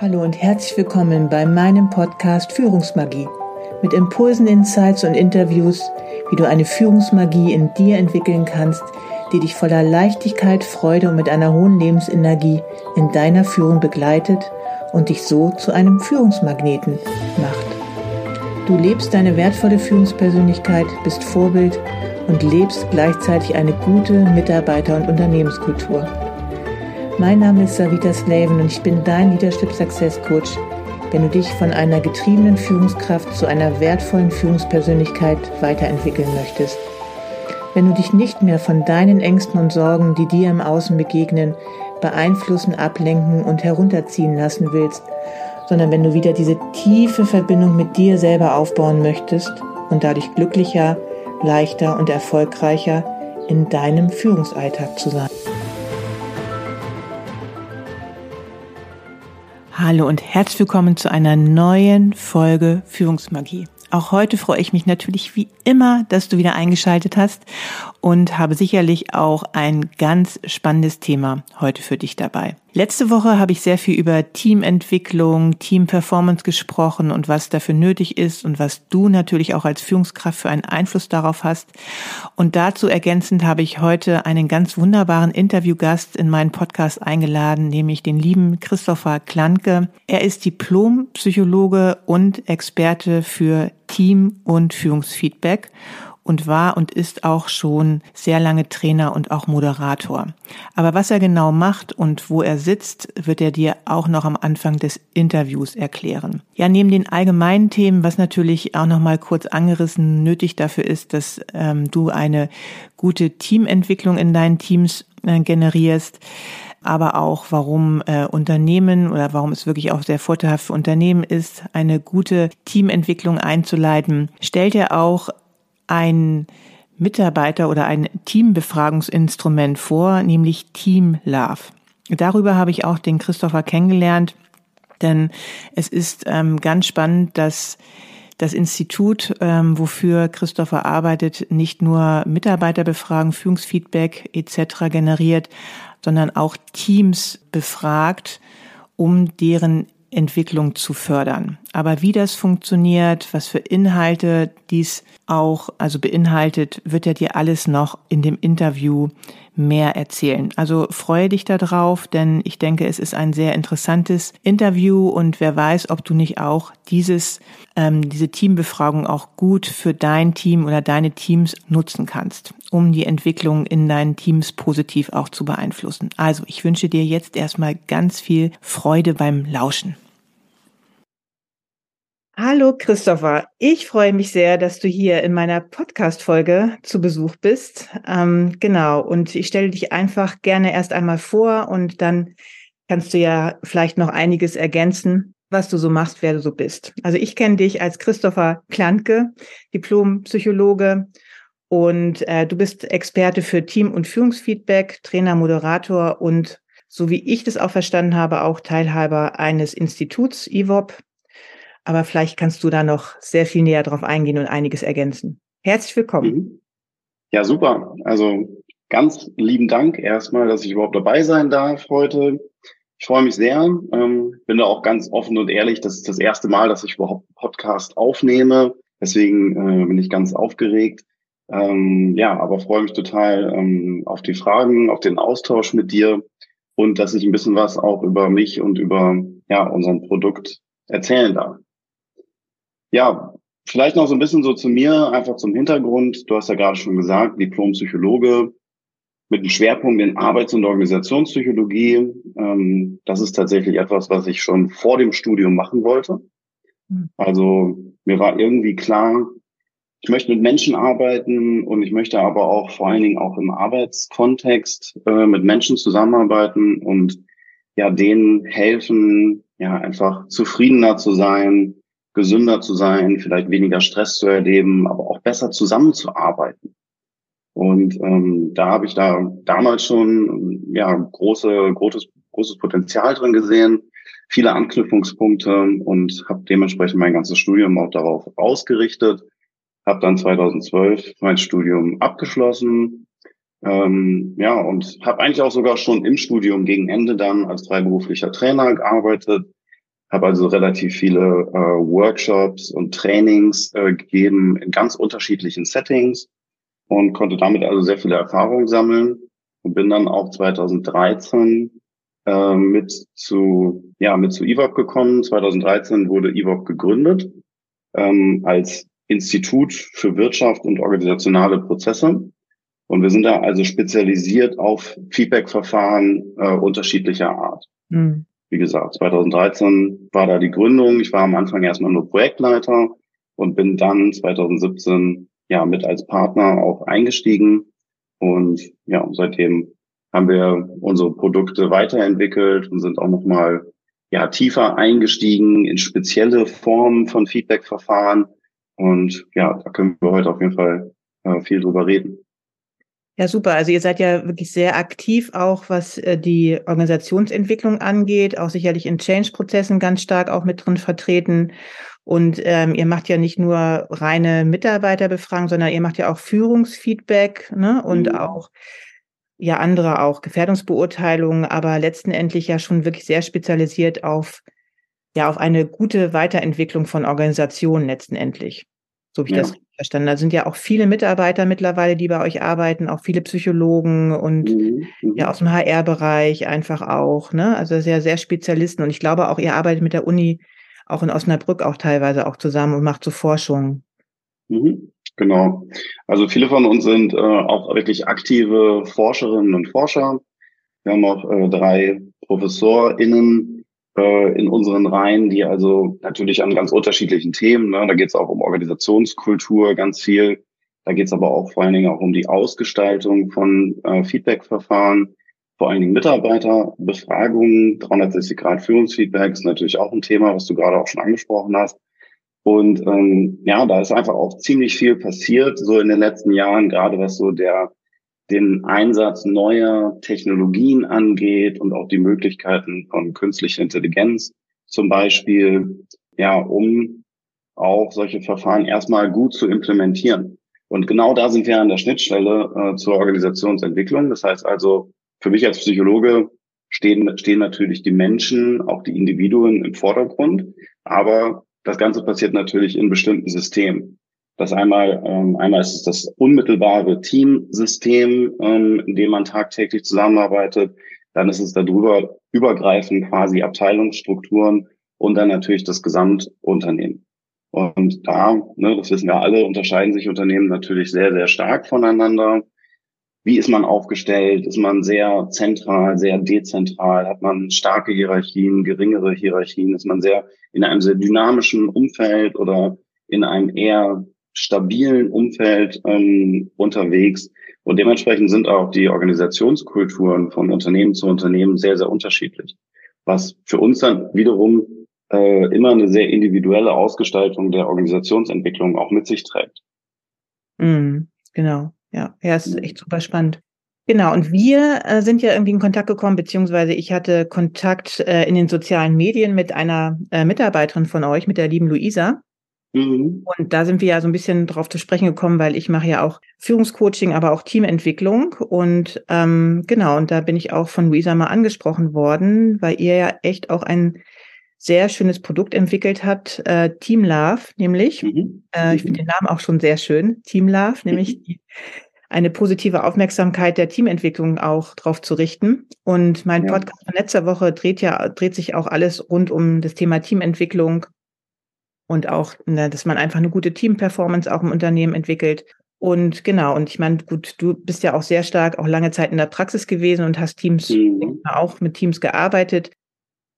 Hallo und herzlich willkommen bei meinem Podcast Führungsmagie mit Impulsen, Insights und Interviews, wie du eine Führungsmagie in dir entwickeln kannst, die dich voller Leichtigkeit, Freude und mit einer hohen Lebensenergie in deiner Führung begleitet und dich so zu einem Führungsmagneten macht. Du lebst deine wertvolle Führungspersönlichkeit, bist Vorbild und lebst gleichzeitig eine gute Mitarbeiter- und Unternehmenskultur. Mein Name ist Savita Slaven und ich bin dein Leadership Success Coach, wenn du dich von einer getriebenen Führungskraft zu einer wertvollen Führungspersönlichkeit weiterentwickeln möchtest. Wenn du dich nicht mehr von deinen Ängsten und Sorgen, die dir im Außen begegnen, beeinflussen, ablenken und herunterziehen lassen willst, sondern wenn du wieder diese tiefe Verbindung mit dir selber aufbauen möchtest und dadurch glücklicher, leichter und erfolgreicher in deinem Führungsalltag zu sein. Hallo und herzlich willkommen zu einer neuen Folge Führungsmagie. Auch heute freue ich mich natürlich wie immer, dass du wieder eingeschaltet hast und habe sicherlich auch ein ganz spannendes Thema heute für dich dabei. Letzte Woche habe ich sehr viel über Teamentwicklung, Teamperformance gesprochen und was dafür nötig ist und was du natürlich auch als Führungskraft für einen Einfluss darauf hast. Und dazu ergänzend habe ich heute einen ganz wunderbaren Interviewgast in meinen Podcast eingeladen, nämlich den lieben Christopher Klanke. Er ist Diplompsychologe und Experte für Team- und Führungsfeedback und war und ist auch schon sehr lange Trainer und auch Moderator. Aber was er genau macht und wo er sitzt, wird er dir auch noch am Anfang des Interviews erklären. Ja, neben den allgemeinen Themen, was natürlich auch noch mal kurz angerissen nötig dafür ist, dass ähm, du eine gute Teamentwicklung in deinen Teams äh, generierst, aber auch warum äh, Unternehmen oder warum es wirklich auch sehr vorteilhaft für Unternehmen ist, eine gute Teamentwicklung einzuleiten, stellt er auch ein Mitarbeiter oder ein Teambefragungsinstrument vor, nämlich Team Love. Darüber habe ich auch den Christopher kennengelernt, denn es ist ähm, ganz spannend, dass das Institut, ähm, wofür Christopher arbeitet, nicht nur Mitarbeiterbefragung, Führungsfeedback etc. generiert, sondern auch Teams befragt, um deren Entwicklung zu fördern. Aber wie das funktioniert, was für Inhalte dies auch also beinhaltet, wird er dir alles noch in dem Interview mehr erzählen. Also freue dich darauf, denn ich denke, es ist ein sehr interessantes Interview und wer weiß, ob du nicht auch dieses, ähm, diese Teambefragung auch gut für dein Team oder deine Teams nutzen kannst, um die Entwicklung in deinen Teams positiv auch zu beeinflussen. Also ich wünsche dir jetzt erstmal ganz viel Freude beim Lauschen. Hallo Christopher, ich freue mich sehr, dass du hier in meiner Podcast-Folge zu Besuch bist. Ähm, genau, und ich stelle dich einfach gerne erst einmal vor und dann kannst du ja vielleicht noch einiges ergänzen, was du so machst, wer du so bist. Also ich kenne dich als Christopher Klantke, Diplompsychologe und äh, du bist Experte für Team- und Führungsfeedback, Trainer, Moderator und so wie ich das auch verstanden habe, auch Teilhaber eines Instituts, IWOP, aber vielleicht kannst du da noch sehr viel näher drauf eingehen und einiges ergänzen. Herzlich willkommen. Mhm. Ja, super. Also ganz lieben Dank erstmal, dass ich überhaupt dabei sein darf heute. Ich freue mich sehr. Ähm, bin da auch ganz offen und ehrlich. Das ist das erste Mal, dass ich überhaupt einen Podcast aufnehme. Deswegen äh, bin ich ganz aufgeregt. Ähm, ja, aber freue mich total ähm, auf die Fragen, auf den Austausch mit dir und dass ich ein bisschen was auch über mich und über ja, unseren Produkt erzählen darf. Ja, vielleicht noch so ein bisschen so zu mir, einfach zum Hintergrund. Du hast ja gerade schon gesagt, Diplompsychologe mit einem Schwerpunkt in Arbeits- und Organisationspsychologie. Ähm, das ist tatsächlich etwas, was ich schon vor dem Studium machen wollte. Hm. Also mir war irgendwie klar, ich möchte mit Menschen arbeiten und ich möchte aber auch vor allen Dingen auch im Arbeitskontext äh, mit Menschen zusammenarbeiten und ja denen helfen, ja einfach zufriedener zu sein, gesünder zu sein, vielleicht weniger Stress zu erleben, aber auch besser zusammenzuarbeiten. Und ähm, da habe ich da damals schon ja große, großes, großes Potenzial drin gesehen, viele Anknüpfungspunkte und habe dementsprechend mein ganzes Studium auch darauf ausgerichtet. Habe dann 2012 mein Studium abgeschlossen, ähm, ja und habe eigentlich auch sogar schon im Studium gegen Ende dann als freiberuflicher Trainer gearbeitet habe also relativ viele äh, Workshops und Trainings äh, gegeben in ganz unterschiedlichen Settings und konnte damit also sehr viele Erfahrungen sammeln und bin dann auch 2013 äh, mit zu ja mit zu IWOP gekommen. 2013 wurde IWOP gegründet ähm, als Institut für Wirtschaft und organisationale Prozesse. Und wir sind da also spezialisiert auf Feedback-Verfahren äh, unterschiedlicher Art. Mhm. Wie gesagt, 2013 war da die Gründung. Ich war am Anfang erstmal nur Projektleiter und bin dann 2017 ja mit als Partner auch eingestiegen. Und ja, seitdem haben wir unsere Produkte weiterentwickelt und sind auch nochmal ja, tiefer eingestiegen in spezielle Formen von Feedback-Verfahren. Und ja, da können wir heute auf jeden Fall äh, viel drüber reden. Ja, super. Also ihr seid ja wirklich sehr aktiv, auch was äh, die Organisationsentwicklung angeht, auch sicherlich in Change-Prozessen ganz stark auch mit drin vertreten. Und ähm, ihr macht ja nicht nur reine Mitarbeiterbefragung, sondern ihr macht ja auch Führungsfeedback ne? und mhm. auch ja andere auch Gefährdungsbeurteilungen, aber letztendlich ja schon wirklich sehr spezialisiert auf ja auf eine gute Weiterentwicklung von Organisationen letztendlich. So habe ich ja. das verstanden. Da sind ja auch viele Mitarbeiter mittlerweile, die bei euch arbeiten, auch viele Psychologen und mhm. ja mhm. aus dem HR-Bereich einfach auch. Ne? Also sehr, sehr Spezialisten. Und ich glaube auch, ihr arbeitet mit der Uni auch in Osnabrück auch teilweise auch zusammen und macht so Forschung. Mhm. Genau. Also viele von uns sind äh, auch wirklich aktive Forscherinnen und Forscher. Wir haben auch äh, drei ProfessorInnen, äh, in unseren Reihen, die also natürlich an ganz unterschiedlichen Themen, ne, da geht es auch um Organisationskultur ganz viel, da geht es aber auch vor allen Dingen auch um die Ausgestaltung von äh, Feedback-Verfahren, vor allen Dingen Mitarbeiterbefragungen, 360 Grad Führungsfeedback ist natürlich auch ein Thema, was du gerade auch schon angesprochen hast. Und ähm, ja, da ist einfach auch ziemlich viel passiert, so in den letzten Jahren, gerade was so der den Einsatz neuer Technologien angeht und auch die Möglichkeiten von künstlicher Intelligenz zum Beispiel, ja, um auch solche Verfahren erstmal gut zu implementieren. Und genau da sind wir an der Schnittstelle äh, zur Organisationsentwicklung. Das heißt also, für mich als Psychologe stehen, stehen natürlich die Menschen, auch die Individuen im Vordergrund. Aber das Ganze passiert natürlich in bestimmten Systemen. Das einmal, ähm, einmal ist es das unmittelbare Teamsystem, ähm, in dem man tagtäglich zusammenarbeitet. Dann ist es darüber übergreifend quasi Abteilungsstrukturen und dann natürlich das Gesamtunternehmen. Und da, ne, das wissen wir alle, unterscheiden sich Unternehmen natürlich sehr, sehr stark voneinander. Wie ist man aufgestellt? Ist man sehr zentral, sehr dezentral? Hat man starke Hierarchien, geringere Hierarchien? Ist man sehr in einem sehr dynamischen Umfeld oder in einem eher stabilen Umfeld ähm, unterwegs. Und dementsprechend sind auch die Organisationskulturen von Unternehmen zu Unternehmen sehr, sehr unterschiedlich. Was für uns dann wiederum äh, immer eine sehr individuelle Ausgestaltung der Organisationsentwicklung auch mit sich trägt. Mm, genau, ja. Ja, ist echt super spannend. Genau, und wir äh, sind ja irgendwie in Kontakt gekommen, beziehungsweise ich hatte Kontakt äh, in den sozialen Medien mit einer äh, Mitarbeiterin von euch, mit der lieben Luisa. Mhm. Und da sind wir ja so ein bisschen drauf zu sprechen gekommen, weil ich mache ja auch Führungscoaching, aber auch Teamentwicklung. Und ähm, genau, und da bin ich auch von Luisa mal angesprochen worden, weil ihr ja echt auch ein sehr schönes Produkt entwickelt habt, äh, Team Love, nämlich. Mhm. Äh, ich finde den Namen auch schon sehr schön, Team Love, nämlich mhm. die, eine positive Aufmerksamkeit der Teamentwicklung auch drauf zu richten. Und mein ja. Podcast von letzter Woche dreht ja, dreht sich auch alles rund um das Thema Teamentwicklung und auch, ne, dass man einfach eine gute Teamperformance auch im Unternehmen entwickelt. Und genau, und ich meine, gut, du bist ja auch sehr stark auch lange Zeit in der Praxis gewesen und hast Teams mhm. auch mit Teams gearbeitet.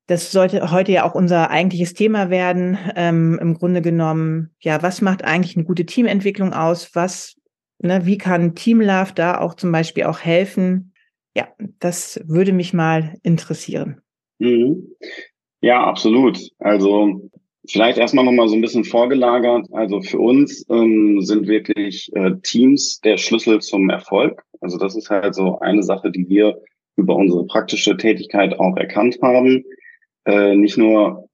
Das sollte heute ja auch unser eigentliches Thema werden. Ähm, Im Grunde genommen, ja, was macht eigentlich eine gute Teamentwicklung aus? Was, ne, wie kann Team Love da auch zum Beispiel auch helfen? Ja, das würde mich mal interessieren. Mhm. Ja, absolut. Also Vielleicht erstmal nochmal so ein bisschen vorgelagert. Also für uns ähm, sind wirklich äh, Teams der Schlüssel zum Erfolg. Also das ist halt so eine Sache, die wir über unsere praktische Tätigkeit auch erkannt haben. Äh, nicht nur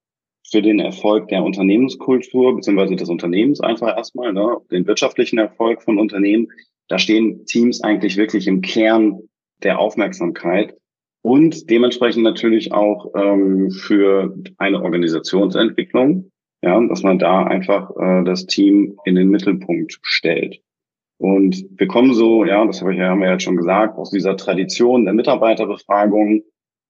für den Erfolg der Unternehmenskultur beziehungsweise des Unternehmens einfach erstmal, ne, den wirtschaftlichen Erfolg von Unternehmen. Da stehen Teams eigentlich wirklich im Kern der Aufmerksamkeit und dementsprechend natürlich auch ähm, für eine Organisationsentwicklung, ja, dass man da einfach äh, das Team in den Mittelpunkt stellt. Und wir kommen so, ja, das habe ich, haben wir ja schon gesagt, aus dieser Tradition der Mitarbeiterbefragung,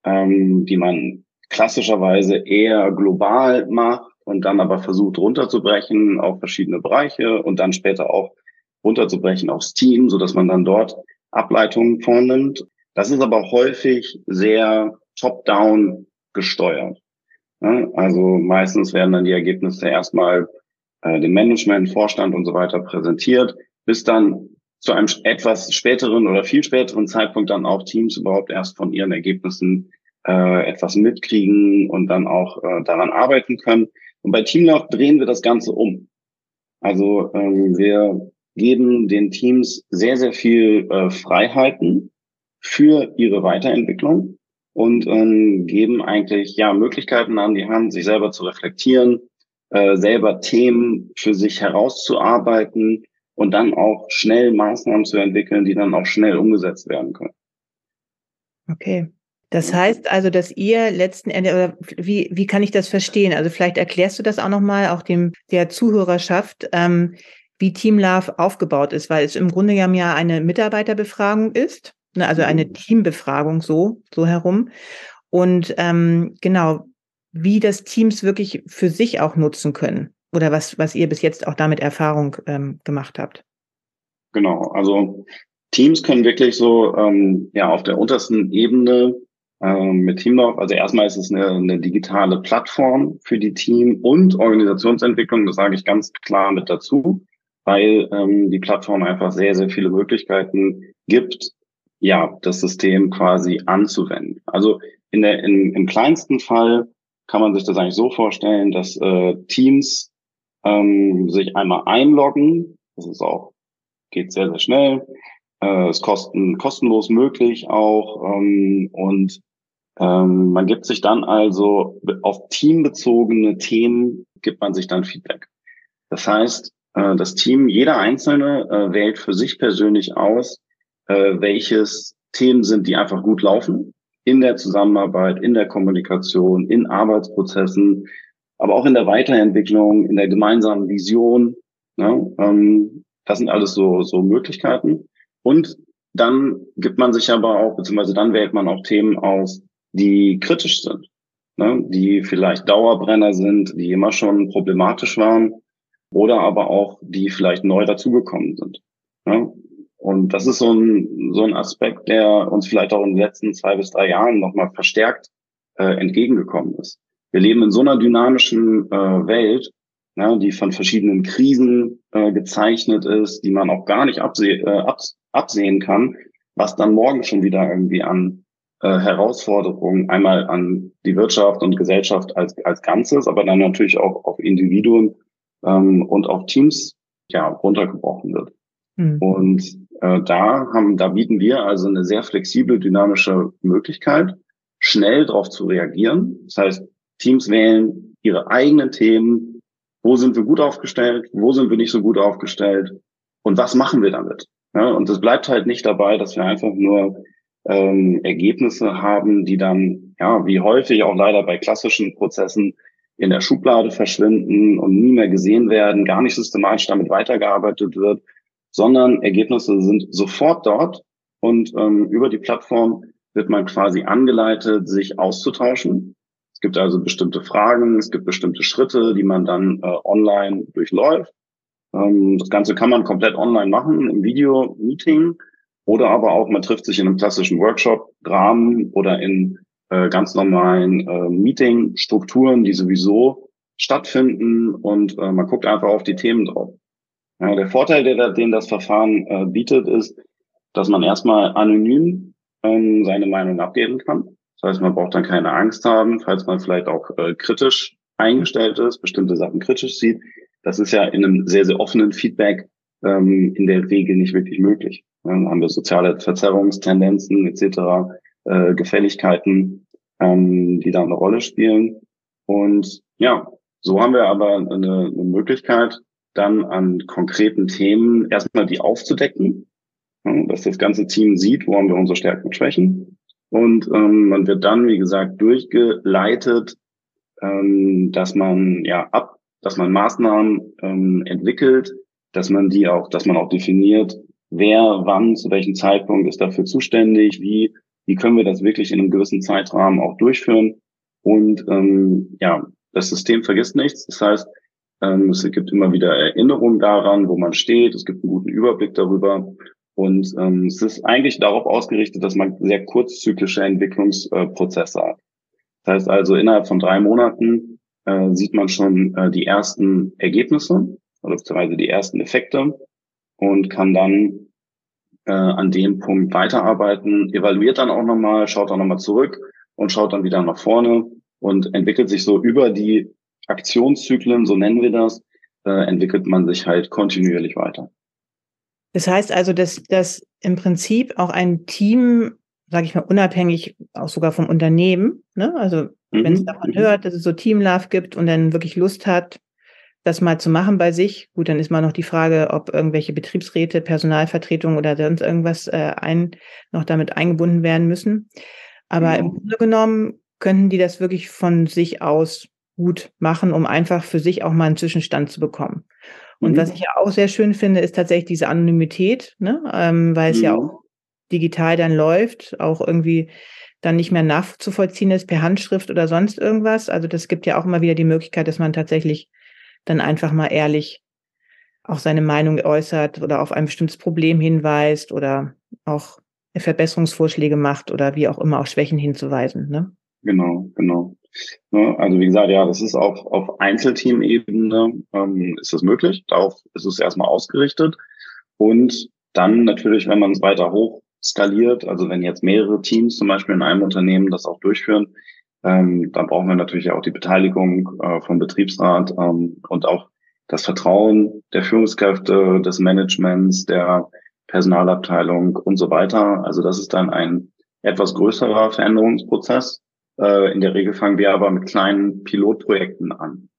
ähm, die man klassischerweise eher global macht und dann aber versucht runterzubrechen auf verschiedene Bereiche und dann später auch runterzubrechen aufs Team, so dass man dann dort Ableitungen vornimmt. Das ist aber häufig sehr top-down gesteuert. Also meistens werden dann die Ergebnisse erstmal äh, dem Management, Vorstand und so weiter präsentiert, bis dann zu einem etwas späteren oder viel späteren Zeitpunkt dann auch Teams überhaupt erst von ihren Ergebnissen äh, etwas mitkriegen und dann auch äh, daran arbeiten können. Und bei Teamlauf drehen wir das Ganze um. Also ähm, wir geben den Teams sehr, sehr viel äh, Freiheiten für ihre Weiterentwicklung und ähm, geben eigentlich ja Möglichkeiten an die Hand, sich selber zu reflektieren, äh, selber Themen für sich herauszuarbeiten und dann auch schnell Maßnahmen zu entwickeln, die dann auch schnell umgesetzt werden können. Okay. Das heißt also, dass ihr letzten Endes, oder wie, wie kann ich das verstehen? Also vielleicht erklärst du das auch nochmal, auch dem der Zuhörerschaft, ähm, wie Team Love aufgebaut ist, weil es im Grunde ja eine Mitarbeiterbefragung ist, ne, also eine mhm. Teambefragung so, so herum. Und ähm, genau, wie das Teams wirklich für sich auch nutzen können oder was, was ihr bis jetzt auch damit Erfahrung ähm, gemacht habt. Genau, also Teams können wirklich so ähm, ja auf der untersten Ebene ähm, mit Teamlauf. Also erstmal ist es eine, eine digitale Plattform für die Team- und Organisationsentwicklung, das sage ich ganz klar mit dazu, weil ähm, die Plattform einfach sehr, sehr viele Möglichkeiten gibt, ja, das System quasi anzuwenden. Also in der, in, im kleinsten Fall kann man sich das eigentlich so vorstellen, dass äh, Teams ähm, sich einmal einloggen. Das ist auch, geht sehr, sehr schnell. Äh, ist kosten, kostenlos möglich auch. Ähm, und ähm, man gibt sich dann also auf teambezogene Themen gibt man sich dann Feedback. Das heißt, äh, das Team, jeder Einzelne äh, wählt für sich persönlich aus, äh, welches Themen sind, die einfach gut laufen in der Zusammenarbeit, in der Kommunikation, in Arbeitsprozessen, aber auch in der Weiterentwicklung, in der gemeinsamen Vision. Ne? Ähm, das sind alles so, so Möglichkeiten. Und dann gibt man sich aber auch, beziehungsweise dann wählt man auch Themen aus, die kritisch sind, ne, die vielleicht Dauerbrenner sind, die immer schon problematisch waren oder aber auch die vielleicht neu dazugekommen sind. Ne. Und das ist so ein, so ein Aspekt, der uns vielleicht auch in den letzten zwei bis drei Jahren nochmal verstärkt äh, entgegengekommen ist. Wir leben in so einer dynamischen äh, Welt, ja, die von verschiedenen Krisen äh, gezeichnet ist, die man auch gar nicht abse äh, abs absehen kann, was dann morgen schon wieder irgendwie an äh, Herausforderungen einmal an die Wirtschaft und Gesellschaft als, als Ganzes, aber dann natürlich auch auf Individuen ähm, und auf Teams ja runtergebrochen wird. Mhm. Und äh, da haben, da bieten wir also eine sehr flexible, dynamische Möglichkeit, schnell darauf zu reagieren. Das heißt, Teams wählen ihre eigenen Themen. Wo sind wir gut aufgestellt? Wo sind wir nicht so gut aufgestellt? Und was machen wir damit? Ja, und es bleibt halt nicht dabei, dass wir einfach nur ähm, Ergebnisse haben, die dann, ja, wie häufig auch leider bei klassischen Prozessen in der Schublade verschwinden und nie mehr gesehen werden, gar nicht systematisch damit weitergearbeitet wird, sondern Ergebnisse sind sofort dort und ähm, über die Plattform wird man quasi angeleitet, sich auszutauschen. Es gibt also bestimmte Fragen, es gibt bestimmte Schritte, die man dann äh, online durchläuft. Ähm, das Ganze kann man komplett online machen im Video-Meeting oder aber auch, man trifft sich in einem klassischen Workshop-Rahmen oder in äh, ganz normalen äh, Meeting-Strukturen, die sowieso stattfinden und äh, man guckt einfach auf die Themen drauf. Ja, der Vorteil, der, den das Verfahren äh, bietet, ist, dass man erstmal anonym ähm, seine Meinung abgeben kann. Das heißt, man braucht dann keine Angst haben, falls man vielleicht auch äh, kritisch eingestellt ist, bestimmte Sachen kritisch sieht. Das ist ja in einem sehr, sehr offenen Feedback ähm, in der Regel nicht wirklich möglich. Dann haben wir soziale Verzerrungstendenzen etc., äh, Gefälligkeiten, ähm, die da eine Rolle spielen. Und ja, so haben wir aber eine, eine Möglichkeit, dann an konkreten Themen erstmal die aufzudecken, dass das ganze Team sieht, wo haben wir unsere Stärken und Schwächen Und ähm, man wird dann, wie gesagt, durchgeleitet, ähm, dass man ja ab, dass man Maßnahmen ähm, entwickelt, dass man die auch, dass man auch definiert, wer, wann, zu welchem Zeitpunkt ist dafür zuständig, wie, wie können wir das wirklich in einem gewissen Zeitrahmen auch durchführen. Und ähm, ja, das System vergisst nichts. Das heißt, es gibt immer wieder Erinnerungen daran, wo man steht. Es gibt einen guten Überblick darüber. Und ähm, es ist eigentlich darauf ausgerichtet, dass man sehr kurzzyklische Entwicklungsprozesse hat. Das heißt also, innerhalb von drei Monaten äh, sieht man schon äh, die ersten Ergebnisse oder beziehungsweise die ersten Effekte und kann dann äh, an dem Punkt weiterarbeiten, evaluiert dann auch nochmal, schaut dann nochmal zurück und schaut dann wieder nach vorne und entwickelt sich so über die Aktionszyklen, so nennen wir das, äh, entwickelt man sich halt kontinuierlich weiter. Das heißt also, dass, dass im Prinzip auch ein Team, sage ich mal, unabhängig auch sogar vom Unternehmen, ne? also mhm. wenn es davon mhm. hört, dass es so Team Love gibt und dann wirklich Lust hat, das mal zu machen bei sich. Gut, dann ist mal noch die Frage, ob irgendwelche Betriebsräte, Personalvertretungen oder sonst irgendwas äh, ein, noch damit eingebunden werden müssen. Aber genau. im Grunde genommen könnten die das wirklich von sich aus gut machen, um einfach für sich auch mal einen Zwischenstand zu bekommen. Und mhm. was ich ja auch sehr schön finde, ist tatsächlich diese Anonymität, ne? ähm, weil es mhm. ja auch digital dann läuft, auch irgendwie dann nicht mehr nachzuvollziehen ist per Handschrift oder sonst irgendwas. Also das gibt ja auch immer wieder die Möglichkeit, dass man tatsächlich dann einfach mal ehrlich auch seine Meinung äußert oder auf ein bestimmtes Problem hinweist oder auch Verbesserungsvorschläge macht oder wie auch immer auf Schwächen hinzuweisen. Ne? Genau, genau. Ne, also wie gesagt, ja, das ist auf, auf Einzelteam-Ebene ähm, ist das möglich. Darauf ist es erstmal ausgerichtet. Und dann natürlich, wenn man es weiter hoch skaliert, also wenn jetzt mehrere Teams zum Beispiel in einem Unternehmen das auch durchführen, ähm, dann brauchen wir natürlich auch die Beteiligung äh, vom Betriebsrat ähm, und auch das Vertrauen der Führungskräfte, des Managements, der Personalabteilung und so weiter. Also das ist dann ein etwas größerer Veränderungsprozess. Äh, in der Regel fangen wir aber mit kleinen Pilotprojekten an.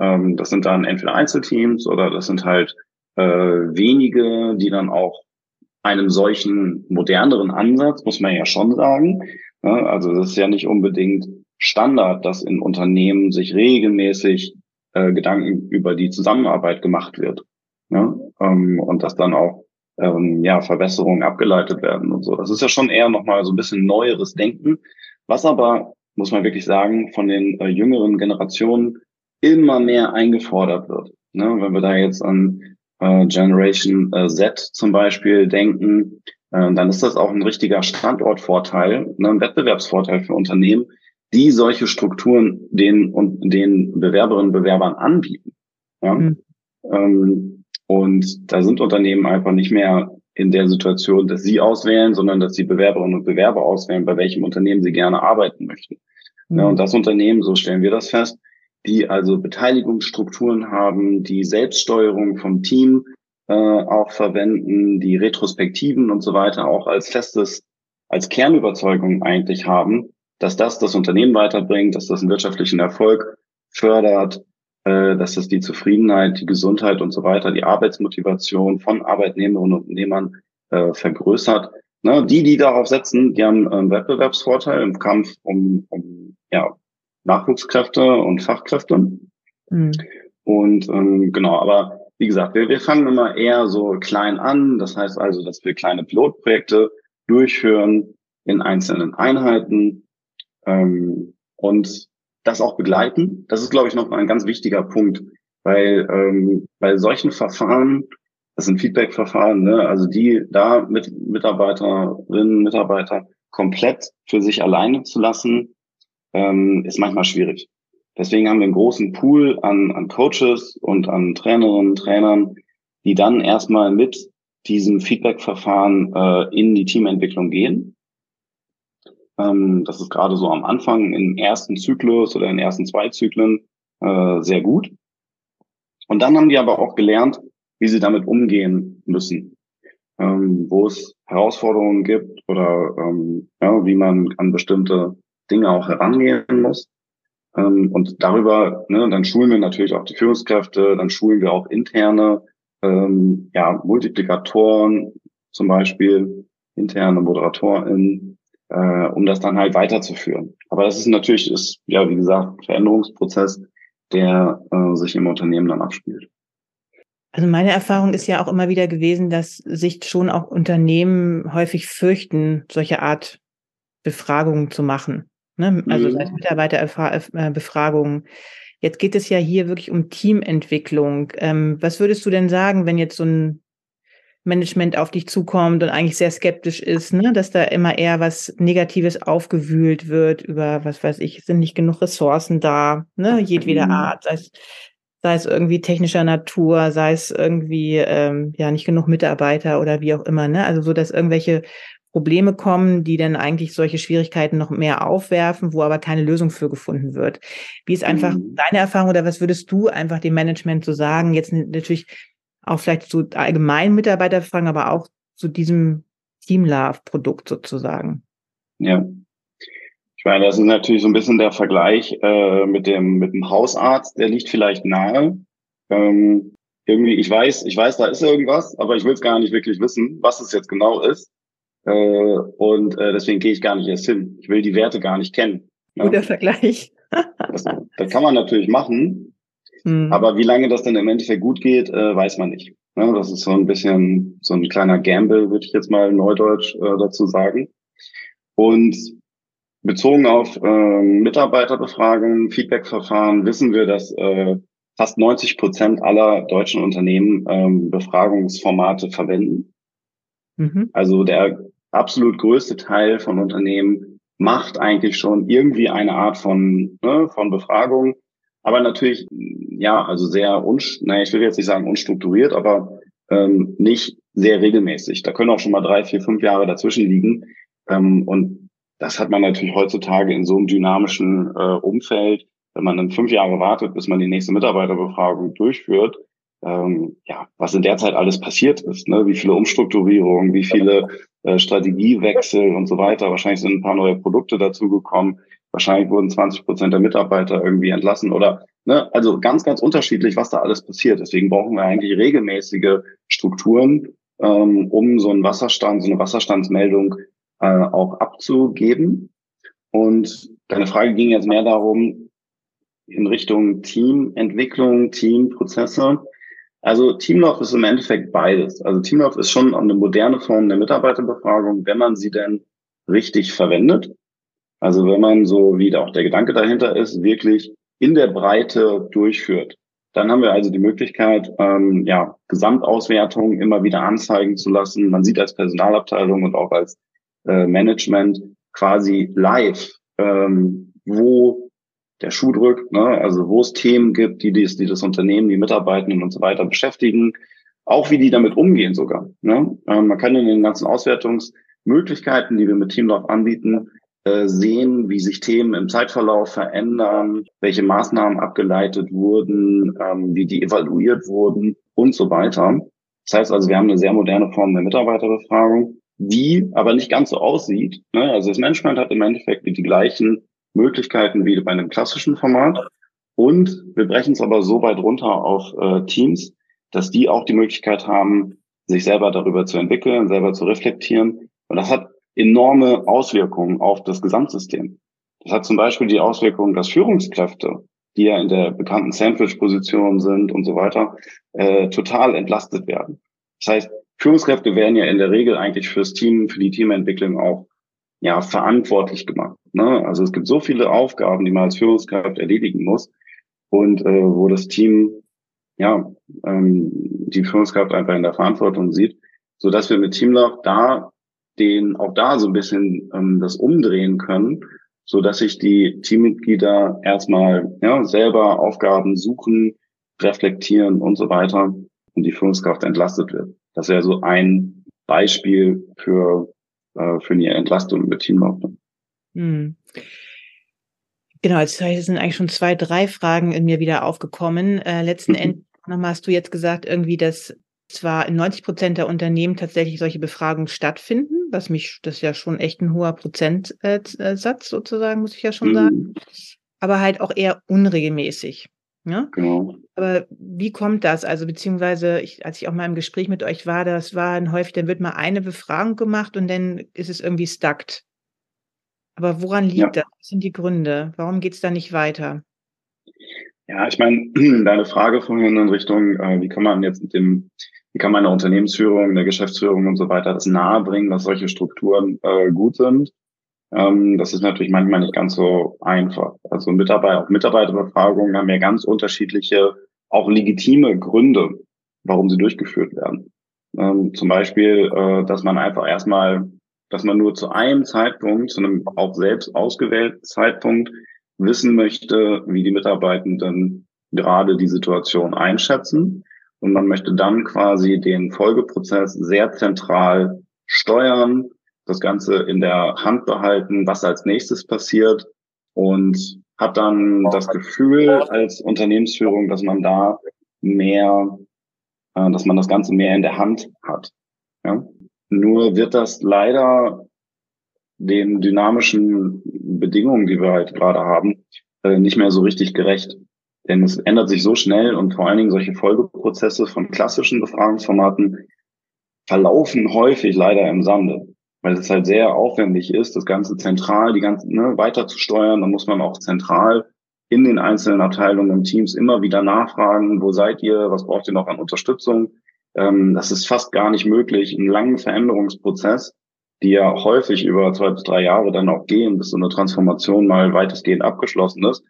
Ähm, das sind dann entweder Einzelteams oder das sind halt äh, wenige, die dann auch einem solchen moderneren Ansatz, muss man ja schon sagen, Ne? Also das ist ja nicht unbedingt Standard, dass in Unternehmen sich regelmäßig äh, Gedanken über die Zusammenarbeit gemacht wird. Ne? Ähm, und dass dann auch ähm, ja, Verbesserungen abgeleitet werden und so. Das ist ja schon eher nochmal so ein bisschen neueres Denken, was aber, muss man wirklich sagen, von den äh, jüngeren Generationen immer mehr eingefordert wird. Ne? Wenn wir da jetzt an äh, Generation äh, Z zum Beispiel denken, äh, dann ist das auch ein richtiger Standortvorteil, ne, ein Wettbewerbsvorteil für Unternehmen, die solche Strukturen den und den Bewerberinnen und Bewerbern anbieten. Ja? Mhm. Ähm, und da sind Unternehmen einfach nicht mehr in der Situation, dass sie auswählen, sondern dass die Bewerberinnen und Bewerber auswählen, bei welchem Unternehmen sie gerne arbeiten möchten. Mhm. Ja, und das Unternehmen, so stellen wir das fest, die also Beteiligungsstrukturen haben, die Selbststeuerung vom Team äh, auch verwenden, die Retrospektiven und so weiter auch als festes, als Kernüberzeugung eigentlich haben, dass das das Unternehmen weiterbringt, dass das einen wirtschaftlichen Erfolg fördert, dass das die Zufriedenheit, die Gesundheit und so weiter, die Arbeitsmotivation von Arbeitnehmerinnen und Unternehmern äh, vergrößert. Ne, die, die darauf setzen, die haben einen Wettbewerbsvorteil im Kampf um, um ja, Nachwuchskräfte und Fachkräfte. Mhm. Und ähm, genau, aber wie gesagt, wir, wir fangen immer eher so klein an. Das heißt also, dass wir kleine Pilotprojekte durchführen in einzelnen Einheiten ähm, und das auch begleiten. Das ist, glaube ich, noch ein ganz wichtiger Punkt, weil ähm, bei solchen Verfahren, das sind Feedback-Verfahren, ne, also die da mit Mitarbeiterinnen, Mitarbeiter komplett für sich alleine zu lassen, ähm, ist manchmal schwierig. Deswegen haben wir einen großen Pool an, an Coaches und an Trainerinnen, Trainern, die dann erstmal mit diesem Feedback-Verfahren äh, in die Teamentwicklung gehen. Ähm, das ist gerade so am Anfang im ersten Zyklus oder in den ersten zwei Zyklen äh, sehr gut. Und dann haben die aber auch gelernt, wie sie damit umgehen müssen, ähm, wo es Herausforderungen gibt oder ähm, ja, wie man an bestimmte Dinge auch herangehen muss. Ähm, und darüber, ne, dann schulen wir natürlich auch die Führungskräfte, dann schulen wir auch interne ähm, ja, Multiplikatoren, zum Beispiel interne ModeratorInnen, äh, um das dann halt weiterzuführen. Aber das ist natürlich, ist, ja, wie gesagt, ein Veränderungsprozess, der äh, sich im Unternehmen dann abspielt. Also meine Erfahrung ist ja auch immer wieder gewesen, dass sich schon auch Unternehmen häufig fürchten, solche Art Befragungen zu machen. Ne? Also mhm. Mitarbeiterbefragungen. Jetzt geht es ja hier wirklich um Teamentwicklung. Ähm, was würdest du denn sagen, wenn jetzt so ein Management auf dich zukommt und eigentlich sehr skeptisch ist, ne? dass da immer eher was Negatives aufgewühlt wird über, was weiß ich, sind nicht genug Ressourcen da, ne? jedweder mhm. Art, sei es, sei es irgendwie technischer Natur, sei es irgendwie ähm, ja nicht genug Mitarbeiter oder wie auch immer, ne? Also so, dass irgendwelche Probleme kommen, die dann eigentlich solche Schwierigkeiten noch mehr aufwerfen, wo aber keine Lösung für gefunden wird. Wie ist einfach mhm. deine Erfahrung oder was würdest du einfach dem Management so sagen? Jetzt natürlich auch vielleicht zu allgemeinen Mitarbeiterfragen, aber auch zu diesem Team Love Produkt sozusagen. Ja. Ich meine, das ist natürlich so ein bisschen der Vergleich äh, mit dem mit dem Hausarzt, der liegt vielleicht nahe. Ähm, irgendwie, ich weiß, ich weiß, da ist irgendwas, aber ich will es gar nicht wirklich wissen, was es jetzt genau ist. Äh, und äh, deswegen gehe ich gar nicht erst hin. Ich will die Werte gar nicht kennen. Ja? Guter Vergleich. das, das kann man natürlich machen. Mhm. Aber wie lange das dann im Endeffekt gut geht, äh, weiß man nicht. Ja, das ist so ein bisschen so ein kleiner Gamble, würde ich jetzt mal neudeutsch äh, dazu sagen. Und bezogen auf äh, Mitarbeiterbefragungen, Feedbackverfahren, wissen wir, dass äh, fast 90 Prozent aller deutschen Unternehmen ähm, Befragungsformate verwenden. Mhm. Also der absolut größte Teil von Unternehmen macht eigentlich schon irgendwie eine Art von, ne, von Befragung. Aber natürlich, ja, also sehr, unsch naja, ich will jetzt nicht sagen unstrukturiert, aber ähm, nicht sehr regelmäßig. Da können auch schon mal drei, vier, fünf Jahre dazwischen liegen. Ähm, und das hat man natürlich heutzutage in so einem dynamischen äh, Umfeld. Wenn man dann fünf Jahre wartet, bis man die nächste Mitarbeiterbefragung durchführt, ähm, ja, was in der Zeit alles passiert ist, ne? wie viele Umstrukturierungen, wie viele äh, Strategiewechsel und so weiter. Wahrscheinlich sind ein paar neue Produkte dazugekommen. Wahrscheinlich wurden 20 Prozent der Mitarbeiter irgendwie entlassen oder ne, also ganz, ganz unterschiedlich, was da alles passiert. Deswegen brauchen wir eigentlich regelmäßige Strukturen, ähm, um so einen Wasserstand, so eine Wasserstandsmeldung äh, auch abzugeben. Und deine Frage ging jetzt mehr darum, in Richtung Teamentwicklung, Teamprozesse. Also Teamlauf ist im Endeffekt beides. Also Teamlauf ist schon eine moderne Form der Mitarbeiterbefragung, wenn man sie denn richtig verwendet. Also wenn man so, wie auch der Gedanke dahinter ist, wirklich in der Breite durchführt. Dann haben wir also die Möglichkeit, ähm, ja, Gesamtauswertungen immer wieder anzeigen zu lassen. Man sieht als Personalabteilung und auch als äh, Management quasi live, ähm, wo der Schuh drückt, ne? also wo es Themen gibt, die, dies, die das Unternehmen, die Mitarbeitenden und so weiter beschäftigen, auch wie die damit umgehen sogar. Ne? Ähm, man kann in den ganzen Auswertungsmöglichkeiten, die wir mit Teamlauf anbieten, sehen, wie sich Themen im Zeitverlauf verändern, welche Maßnahmen abgeleitet wurden, ähm, wie die evaluiert wurden und so weiter. Das heißt also, wir haben eine sehr moderne Form der Mitarbeiterbefragung, die aber nicht ganz so aussieht. Ne? Also das Management hat im Endeffekt die gleichen Möglichkeiten wie bei einem klassischen Format. Und wir brechen es aber so weit runter auf äh, Teams, dass die auch die Möglichkeit haben, sich selber darüber zu entwickeln, selber zu reflektieren. Und das hat enorme Auswirkungen auf das Gesamtsystem. Das hat zum Beispiel die Auswirkung, dass Führungskräfte, die ja in der bekannten Sandwich-Position sind und so weiter, äh, total entlastet werden. Das heißt, Führungskräfte werden ja in der Regel eigentlich fürs Team, für die Teamentwicklung auch ja verantwortlich gemacht. Ne? Also es gibt so viele Aufgaben, die man als Führungskraft erledigen muss und äh, wo das Team ja ähm, die Führungskraft einfach in der Verantwortung sieht, so dass wir mit Teamlauf da den auch da so ein bisschen ähm, das umdrehen können, so dass sich die Teammitglieder erstmal ja, selber Aufgaben suchen, reflektieren und so weiter und die Führungskraft entlastet wird. Das wäre so ein Beispiel für äh, für eine Entlastung mit Teamlauf. Hm. Genau, jetzt sind eigentlich schon zwei, drei Fragen in mir wieder aufgekommen. Äh, letzten mhm. Endes nochmal hast du jetzt gesagt, irgendwie, dass zwar in 90 Prozent der Unternehmen tatsächlich solche Befragungen stattfinden, was mich, das ist ja schon echt ein hoher Prozentsatz sozusagen, muss ich ja schon mhm. sagen, aber halt auch eher unregelmäßig. Ja? Genau. Aber wie kommt das? Also beziehungsweise, ich, als ich auch mal im Gespräch mit euch war, das war ein häufig, dann wird mal eine Befragung gemacht und dann ist es irgendwie stuckt. Aber woran liegt ja. das? Was sind die Gründe? Warum geht es da nicht weiter? Ja, ich meine, deine Frage vorhin in Richtung, äh, wie kann man jetzt mit dem, wie kann man der Unternehmensführung, der Geschäftsführung und so weiter das nahebringen, dass solche Strukturen äh, gut sind? Ähm, das ist natürlich manchmal nicht ganz so einfach. Also Mitarbeiter, auch Mitarbeiterbefragungen haben ja ganz unterschiedliche, auch legitime Gründe, warum sie durchgeführt werden. Ähm, zum Beispiel, äh, dass man einfach erstmal, dass man nur zu einem Zeitpunkt, zu einem auch selbst ausgewählten Zeitpunkt wissen möchte, wie die Mitarbeitenden gerade die Situation einschätzen. Und man möchte dann quasi den Folgeprozess sehr zentral steuern, das Ganze in der Hand behalten, was als nächstes passiert und hat dann das Gefühl als Unternehmensführung, dass man da mehr, äh, dass man das Ganze mehr in der Hand hat. Ja? Nur wird das leider den dynamischen Bedingungen, die wir halt gerade haben, äh, nicht mehr so richtig gerecht. Denn es ändert sich so schnell und vor allen Dingen solche Folgeprozesse von klassischen Befragungsformaten verlaufen häufig leider im Sande, weil es halt sehr aufwendig ist, das Ganze zentral, die ganze, ne, weiter zu steuern. Da muss man auch zentral in den einzelnen Abteilungen und Teams immer wieder nachfragen, wo seid ihr, was braucht ihr noch an Unterstützung? Ähm, das ist fast gar nicht möglich, einen langen Veränderungsprozess die ja häufig über zwei bis drei Jahre dann auch gehen, bis so eine Transformation mal weitestgehend abgeschlossen ist,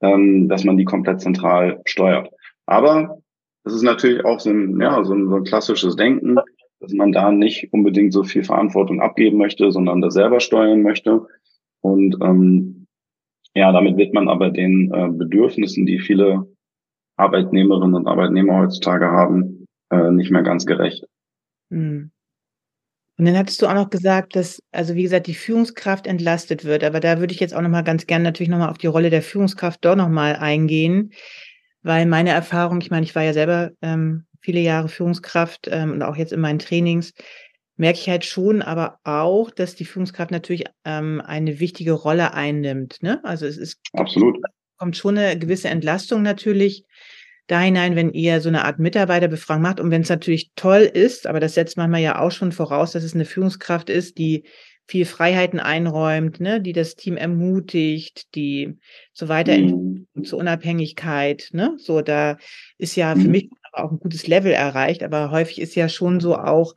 ähm, dass man die komplett zentral steuert. Aber es ist natürlich auch so ein, ja, so ein, so ein klassisches Denken, dass man da nicht unbedingt so viel Verantwortung abgeben möchte, sondern da selber steuern möchte. Und ähm, ja, damit wird man aber den äh, Bedürfnissen, die viele Arbeitnehmerinnen und Arbeitnehmer heutzutage haben, äh, nicht mehr ganz gerecht. Hm. Und dann hattest du auch noch gesagt, dass, also wie gesagt, die Führungskraft entlastet wird. Aber da würde ich jetzt auch nochmal ganz gerne natürlich nochmal auf die Rolle der Führungskraft doch nochmal eingehen. Weil meine Erfahrung, ich meine, ich war ja selber ähm, viele Jahre Führungskraft ähm, und auch jetzt in meinen Trainings, merke ich halt schon aber auch, dass die Führungskraft natürlich ähm, eine wichtige Rolle einnimmt. Ne? Also es ist absolut kommt schon eine gewisse Entlastung natürlich da hinein, wenn ihr so eine Art Mitarbeiterbefragung macht und wenn es natürlich toll ist, aber das setzt manchmal ja auch schon voraus, dass es eine Führungskraft ist, die viel Freiheiten einräumt, ne, die das Team ermutigt, die so weiter mhm. zur Unabhängigkeit, ne, so da ist ja für mhm. mich auch ein gutes Level erreicht, aber häufig ist ja schon so auch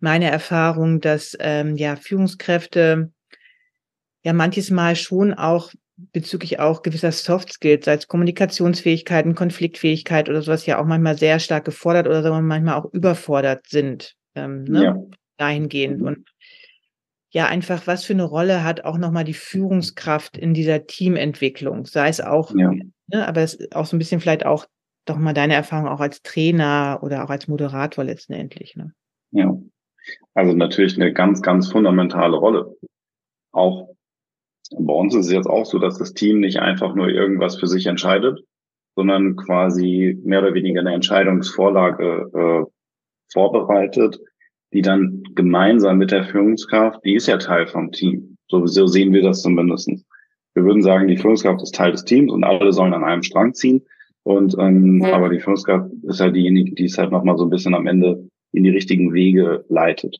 meine Erfahrung, dass ähm, ja Führungskräfte ja manches Mal schon auch bezüglich auch gewisser Soft Skills, als Kommunikationsfähigkeiten, Konfliktfähigkeit oder sowas ja auch manchmal sehr stark gefordert oder sagen wir manchmal auch überfordert sind, ähm, ne? ja. dahingehend. Mhm. Und ja, einfach, was für eine Rolle hat auch nochmal die Führungskraft in dieser Teamentwicklung, sei es auch, ja. ne, aber es ist auch so ein bisschen vielleicht auch doch mal deine Erfahrung auch als Trainer oder auch als Moderator letztendlich. Ne? Ja, also natürlich eine ganz, ganz fundamentale Rolle. Auch bei uns ist es jetzt auch so, dass das Team nicht einfach nur irgendwas für sich entscheidet, sondern quasi mehr oder weniger eine Entscheidungsvorlage äh, vorbereitet, die dann gemeinsam mit der Führungskraft, die ist ja Teil vom Team. So, so sehen wir das zumindest. Wir würden sagen, die Führungskraft ist Teil des Teams und alle sollen an einem Strang ziehen. Und ähm, ja. aber die Führungskraft ist halt diejenige, die es halt nochmal so ein bisschen am Ende in die richtigen Wege leitet.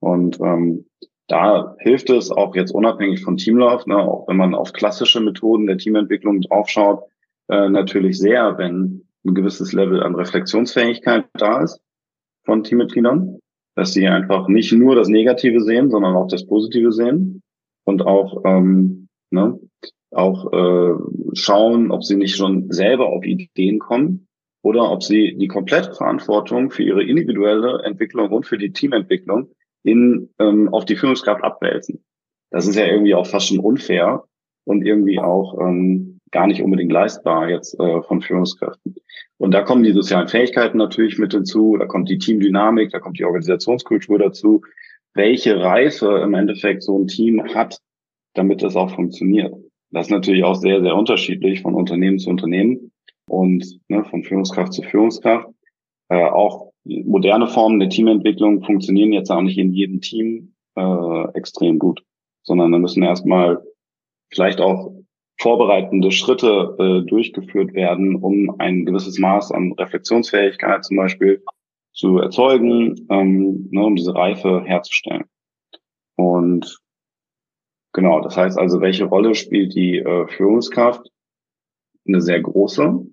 Und ähm, da hilft es auch jetzt unabhängig von Teamlauf, ne, auch wenn man auf klassische Methoden der Teamentwicklung draufschaut, äh, natürlich sehr, wenn ein gewisses Level an Reflexionsfähigkeit da ist von Teammitgliedern, dass sie einfach nicht nur das Negative sehen, sondern auch das Positive sehen und auch ähm, ne, auch äh, schauen, ob sie nicht schon selber auf Ideen kommen oder ob sie die komplette Verantwortung für ihre individuelle Entwicklung und für die Teamentwicklung in, ähm, auf die Führungskraft abwälzen. Das ist ja irgendwie auch fast schon unfair und irgendwie auch ähm, gar nicht unbedingt leistbar jetzt äh, von Führungskräften. Und da kommen die sozialen Fähigkeiten natürlich mit hinzu, da kommt die Teamdynamik, da kommt die Organisationskultur dazu, welche Reife im Endeffekt so ein Team hat, damit es auch funktioniert. Das ist natürlich auch sehr, sehr unterschiedlich von Unternehmen zu Unternehmen und ne, von Führungskraft zu Führungskraft. Äh, auch moderne Formen der Teamentwicklung funktionieren jetzt auch nicht in jedem Team äh, extrem gut, sondern da müssen erstmal vielleicht auch vorbereitende Schritte äh, durchgeführt werden, um ein gewisses Maß an Reflexionsfähigkeit zum Beispiel zu erzeugen, ähm, ne, um diese Reife herzustellen. Und Genau, das heißt also, welche Rolle spielt die äh, Führungskraft? Eine sehr große.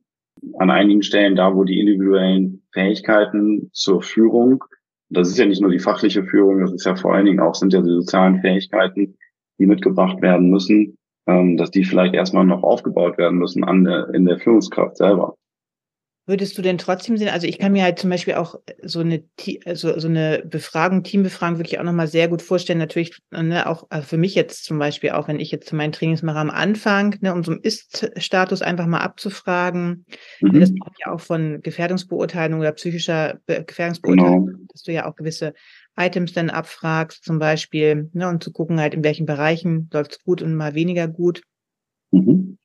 An einigen Stellen da, wo die individuellen Fähigkeiten zur Führung, das ist ja nicht nur die fachliche Führung, das ist ja vor allen Dingen auch, sind ja die sozialen Fähigkeiten, die mitgebracht werden müssen, ähm, dass die vielleicht erstmal noch aufgebaut werden müssen an der, in der Führungskraft selber. Würdest du denn trotzdem sehen, also ich kann mir halt zum Beispiel auch so eine, also so eine Befragung, Teambefragung wirklich auch nochmal sehr gut vorstellen. Natürlich, ne, auch also für mich jetzt zum Beispiel, auch wenn ich jetzt meinen Trainings mache am Anfang, ne, um so einen Ist-Status einfach mal abzufragen. Mhm. Das kommt ja auch von Gefährdungsbeurteilung oder psychischer Gefährdungsbeurteilung, genau. dass du ja auch gewisse Items dann abfragst, zum Beispiel, ne, und zu gucken halt, in welchen Bereichen läuft es gut und mal weniger gut. Mhm.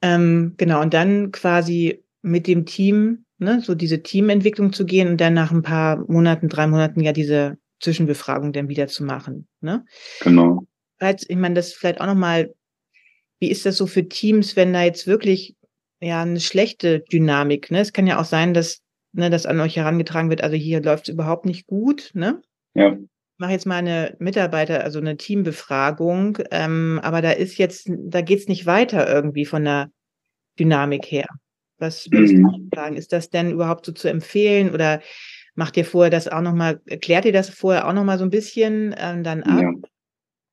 Ähm, genau, und dann quasi mit dem Team, ne, so diese Teamentwicklung zu gehen und dann nach ein paar Monaten, drei Monaten ja diese Zwischenbefragung dann wieder zu machen. Ne? Genau. Als, ich meine, das vielleicht auch nochmal, wie ist das so für Teams, wenn da jetzt wirklich ja eine schlechte Dynamik, ne? Es kann ja auch sein, dass, ne, dass an euch herangetragen wird, also hier läuft es überhaupt nicht gut, ne? Ja. Ich mache jetzt mal eine Mitarbeiter, also eine Teambefragung, ähm, aber da ist jetzt, da geht's nicht weiter irgendwie von der Dynamik her. Was würdest mhm. du sagen? Ist das denn überhaupt so zu empfehlen oder macht ihr vorher das auch nochmal, klärt ihr das vorher auch nochmal so ein bisschen ähm, dann ab? Ja,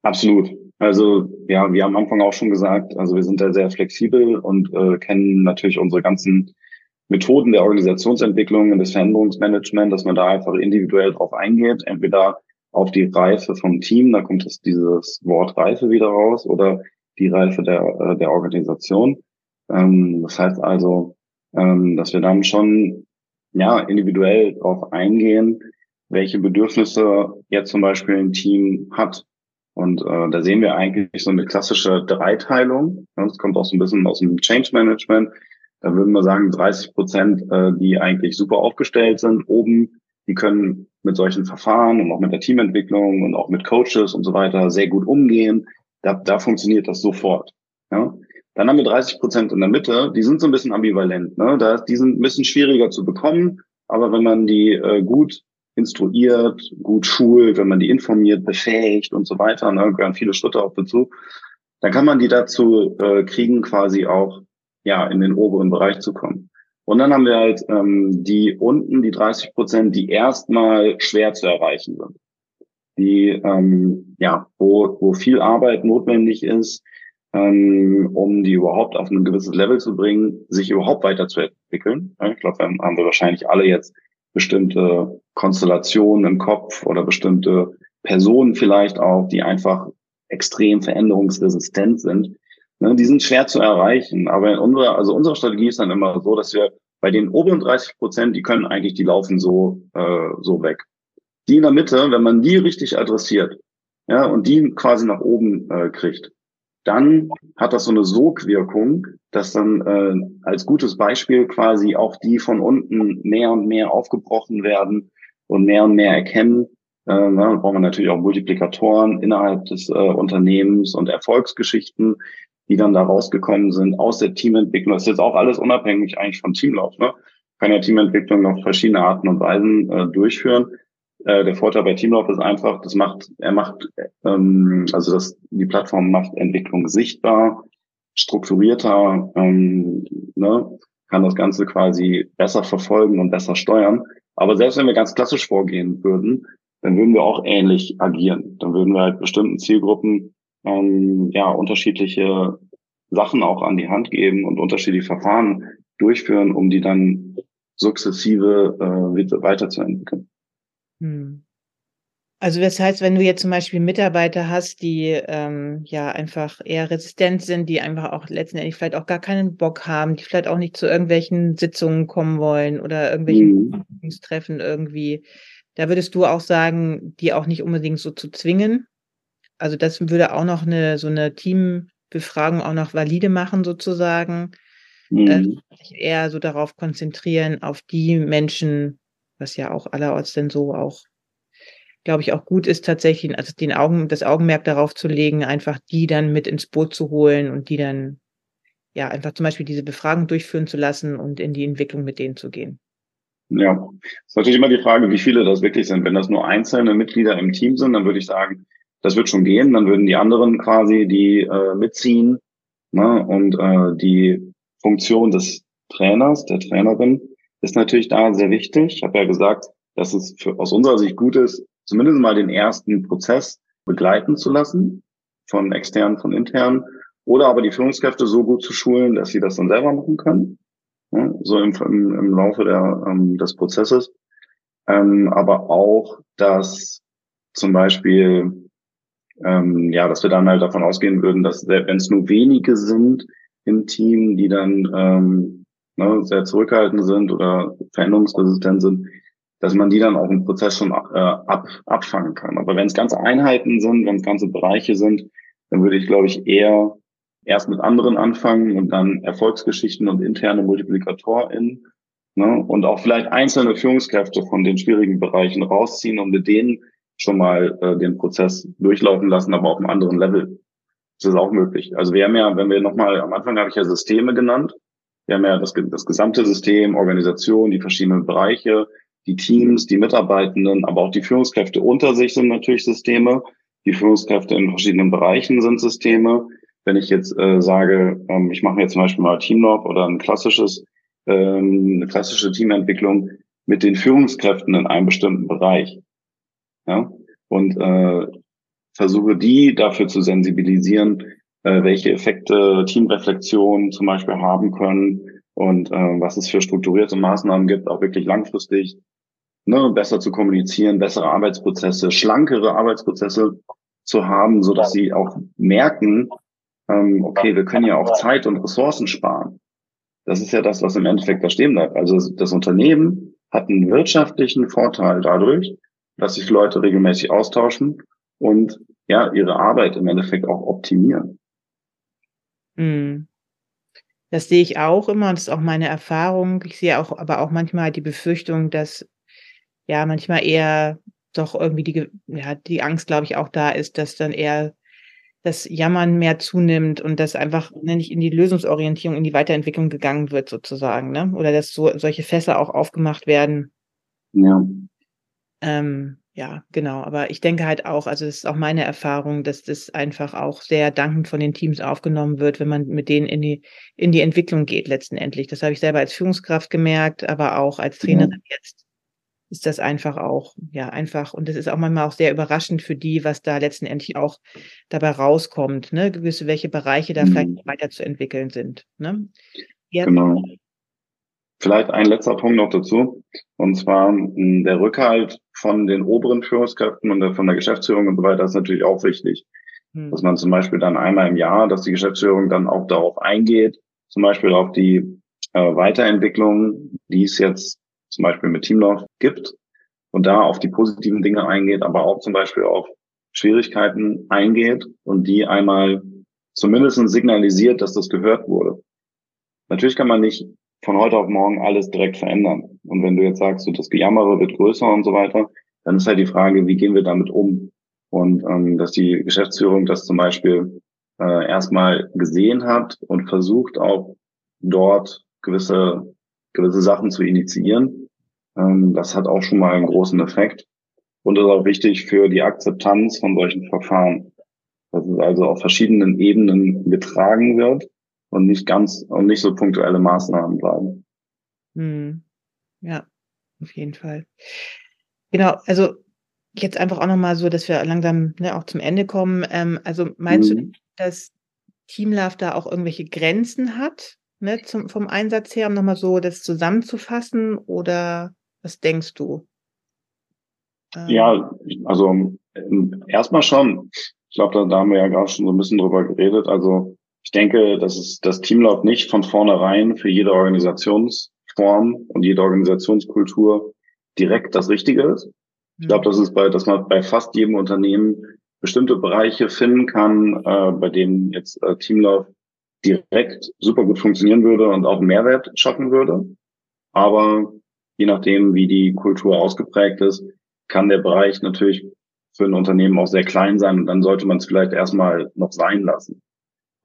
absolut. Also ja, wie am Anfang auch schon gesagt, also wir sind da sehr flexibel und äh, kennen natürlich unsere ganzen Methoden der Organisationsentwicklung und des Veränderungsmanagement, dass man da einfach individuell drauf eingeht, entweder auf die Reife vom Team, da kommt es dieses Wort Reife wieder raus, oder die Reife der, äh, der Organisation. Ähm, das heißt also, ähm, dass wir dann schon ja individuell darauf eingehen, welche Bedürfnisse jetzt zum Beispiel ein Team hat. Und äh, da sehen wir eigentlich so eine klassische Dreiteilung. Das kommt auch so ein bisschen aus dem Change Management. Da würden wir sagen, 30 Prozent, äh, die eigentlich super aufgestellt sind, oben, die können mit solchen Verfahren und auch mit der Teamentwicklung und auch mit Coaches und so weiter sehr gut umgehen. Da, da funktioniert das sofort. Ja? Dann haben wir 30 Prozent in der Mitte, die sind so ein bisschen ambivalent. Ne? Da, die sind ein bisschen schwieriger zu bekommen, aber wenn man die äh, gut instruiert, gut schult, wenn man die informiert, befähigt und so weiter, ne, gehören viele Schritte auch dazu, dann kann man die dazu äh, kriegen, quasi auch ja in den oberen Bereich zu kommen. Und dann haben wir halt ähm, die unten, die 30 Prozent, die erstmal schwer zu erreichen sind. Die, ähm, ja, wo, wo viel Arbeit notwendig ist, ähm, um die überhaupt auf ein gewisses Level zu bringen, sich überhaupt weiterzuentwickeln. Ich glaube, dann haben wir wahrscheinlich alle jetzt bestimmte Konstellationen im Kopf oder bestimmte Personen vielleicht auch, die einfach extrem veränderungsresistent sind. Ne, die sind schwer zu erreichen. Aber in unserer, also unsere Strategie ist dann immer so, dass wir bei den oberen 30 Prozent, die können eigentlich, die laufen so, äh, so weg. Die in der Mitte, wenn man die richtig adressiert, ja, und die quasi nach oben äh, kriegt, dann hat das so eine Sogwirkung, dass dann äh, als gutes Beispiel quasi auch die von unten mehr und mehr aufgebrochen werden und mehr und mehr erkennen. Äh, dann brauchen wir natürlich auch Multiplikatoren innerhalb des äh, Unternehmens und Erfolgsgeschichten, die dann da rausgekommen sind aus der Teamentwicklung. Das ist jetzt auch alles unabhängig eigentlich von Teamlauf. Ne? Kann ja Teamentwicklung auf verschiedene Arten und Weisen äh, durchführen. Äh, der Vorteil bei Teamlauf ist einfach, das macht, er macht, ähm, also das, die Plattform macht Entwicklung sichtbar, strukturierter, ähm, ne, kann das Ganze quasi besser verfolgen und besser steuern. Aber selbst wenn wir ganz klassisch vorgehen würden, dann würden wir auch ähnlich agieren. Dann würden wir halt bestimmten Zielgruppen ähm, ja unterschiedliche Sachen auch an die Hand geben und unterschiedliche Verfahren durchführen, um die dann sukzessive äh, weiterzuentwickeln. Hm. Also das heißt, wenn du jetzt zum Beispiel Mitarbeiter hast, die ähm, ja einfach eher resistent sind, die einfach auch letztendlich vielleicht auch gar keinen Bock haben, die vielleicht auch nicht zu irgendwelchen Sitzungen kommen wollen oder irgendwelchen mhm. Treffen irgendwie, da würdest du auch sagen, die auch nicht unbedingt so zu zwingen. Also das würde auch noch eine so eine Teambefragung auch noch valide machen sozusagen. Äh, mhm. Äh, eher so darauf konzentrieren auf die Menschen, was ja auch allerorts denn so auch, glaube ich, auch gut ist, tatsächlich, also den Augen, das Augenmerk darauf zu legen, einfach die dann mit ins Boot zu holen und die dann, ja, einfach zum Beispiel diese Befragung durchführen zu lassen und in die Entwicklung mit denen zu gehen. Ja, ist natürlich immer die Frage, wie viele das wirklich sind. Wenn das nur einzelne Mitglieder im Team sind, dann würde ich sagen, das wird schon gehen. Dann würden die anderen quasi die äh, mitziehen. Ne? Und äh, die Funktion des Trainers, der Trainerin, ist natürlich da sehr wichtig. Ich habe ja gesagt, dass es für, aus unserer Sicht gut ist, zumindest mal den ersten Prozess begleiten zu lassen, von extern, von intern, oder aber die Führungskräfte so gut zu schulen, dass sie das dann selber machen können, ja, so im, im, im Laufe der, ähm, des Prozesses. Ähm, aber auch, dass zum Beispiel, ähm, ja, dass wir dann halt davon ausgehen würden, dass wenn es nur wenige sind im Team, die dann ähm, ne, sehr zurückhaltend sind oder veränderungsresistent sind, dass man die dann auch im Prozess schon äh, ab, abfangen kann. Aber wenn es ganze Einheiten sind, wenn es ganze Bereiche sind, dann würde ich, glaube ich, eher erst mit anderen anfangen und dann Erfolgsgeschichten und interne MultiplikatorInnen ne, und auch vielleicht einzelne Führungskräfte von den schwierigen Bereichen rausziehen und mit denen schon mal äh, den Prozess durchlaufen lassen, aber auf einem anderen Level. Das ist auch möglich. Also wir haben ja, wenn wir nochmal, am Anfang habe ich ja Systeme genannt. Wir haben ja das, das gesamte System, Organisation, die verschiedenen Bereiche, die Teams, die Mitarbeitenden, aber auch die Führungskräfte unter sich sind natürlich Systeme. Die Führungskräfte in verschiedenen Bereichen sind Systeme. Wenn ich jetzt äh, sage, ähm, ich mache jetzt zum Beispiel mal Teamlog oder ein klassisches, ähm, eine klassische Teamentwicklung mit den Führungskräften in einem bestimmten Bereich. Ja? Und äh, versuche die dafür zu sensibilisieren, äh, welche Effekte Teamreflexion zum Beispiel haben können und äh, was es für strukturierte Maßnahmen gibt, auch wirklich langfristig ne, besser zu kommunizieren, bessere Arbeitsprozesse, schlankere Arbeitsprozesse zu haben, so dass sie auch merken, ähm, okay, wir können ja auch Zeit und Ressourcen sparen. Das ist ja das, was im Endeffekt da stehen bleibt. Also das Unternehmen hat einen wirtschaftlichen Vorteil dadurch, dass sich Leute regelmäßig austauschen und ja, ihre Arbeit im Endeffekt auch optimieren. Mm. Das sehe ich auch immer und das ist auch meine Erfahrung. Ich sehe auch, aber auch manchmal die Befürchtung, dass ja manchmal eher doch irgendwie die, ja, die Angst, glaube ich, auch da ist, dass dann eher das Jammern mehr zunimmt und dass einfach ne, nicht in die Lösungsorientierung, in die Weiterentwicklung gegangen wird, sozusagen, ne? Oder dass so solche Fässer auch aufgemacht werden. Ja. Ähm, ja, genau. Aber ich denke halt auch, also es ist auch meine Erfahrung, dass das einfach auch sehr dankend von den Teams aufgenommen wird, wenn man mit denen in die, in die Entwicklung geht letztendlich. Das habe ich selber als Führungskraft gemerkt, aber auch als Trainerin ja. jetzt ist das einfach auch, ja, einfach. Und es ist auch manchmal auch sehr überraschend für die, was da letztendlich auch dabei rauskommt, ne? Gewisse, welche Bereiche da mhm. vielleicht weiterzuentwickeln sind. Ne? Ja. Genau. Vielleicht ein letzter Punkt noch dazu. Und zwar hm, der Rückhalt von den oberen Führungskräften und von der Geschäftsführung und so weiter ist natürlich auch wichtig. Hm. Dass man zum Beispiel dann einmal im Jahr, dass die Geschäftsführung dann auch darauf eingeht, zum Beispiel auf die äh, Weiterentwicklung, die es jetzt zum Beispiel mit Teamlauf gibt und da auf die positiven Dinge eingeht, aber auch zum Beispiel auf Schwierigkeiten eingeht und die einmal zumindest signalisiert, dass das gehört wurde. Natürlich kann man nicht von heute auf morgen alles direkt verändern. Und wenn du jetzt sagst, so das Gejammere wird größer und so weiter, dann ist halt die Frage, wie gehen wir damit um? Und ähm, dass die Geschäftsführung das zum Beispiel äh, erstmal gesehen hat und versucht auch dort gewisse gewisse Sachen zu initiieren. Ähm, das hat auch schon mal einen großen Effekt und ist auch wichtig für die Akzeptanz von solchen Verfahren. Dass es also auf verschiedenen Ebenen getragen wird und nicht ganz und nicht so punktuelle Maßnahmen bleiben. Hm. Ja, auf jeden Fall. Genau, also jetzt einfach auch nochmal so, dass wir langsam ne, auch zum Ende kommen. Ähm, also meinst mhm. du, dass Teamlove da auch irgendwelche Grenzen hat, ne, zum, vom Einsatz her, um nochmal so das zusammenzufassen? Oder was denkst du? Ähm. Ja, also ähm, erstmal schon. Ich glaube, da, da haben wir ja gerade schon so ein bisschen drüber geredet. Also ich denke, dass es das Teamlauf nicht von vornherein für jede Organisationsform und jede Organisationskultur direkt das Richtige ist. Ich glaube, das ist bei, dass man bei fast jedem Unternehmen bestimmte Bereiche finden kann, äh, bei denen jetzt äh, Teamlauf direkt super gut funktionieren würde und auch Mehrwert schaffen würde. Aber je nachdem, wie die Kultur ausgeprägt ist, kann der Bereich natürlich für ein Unternehmen auch sehr klein sein und dann sollte man es vielleicht erstmal noch sein lassen.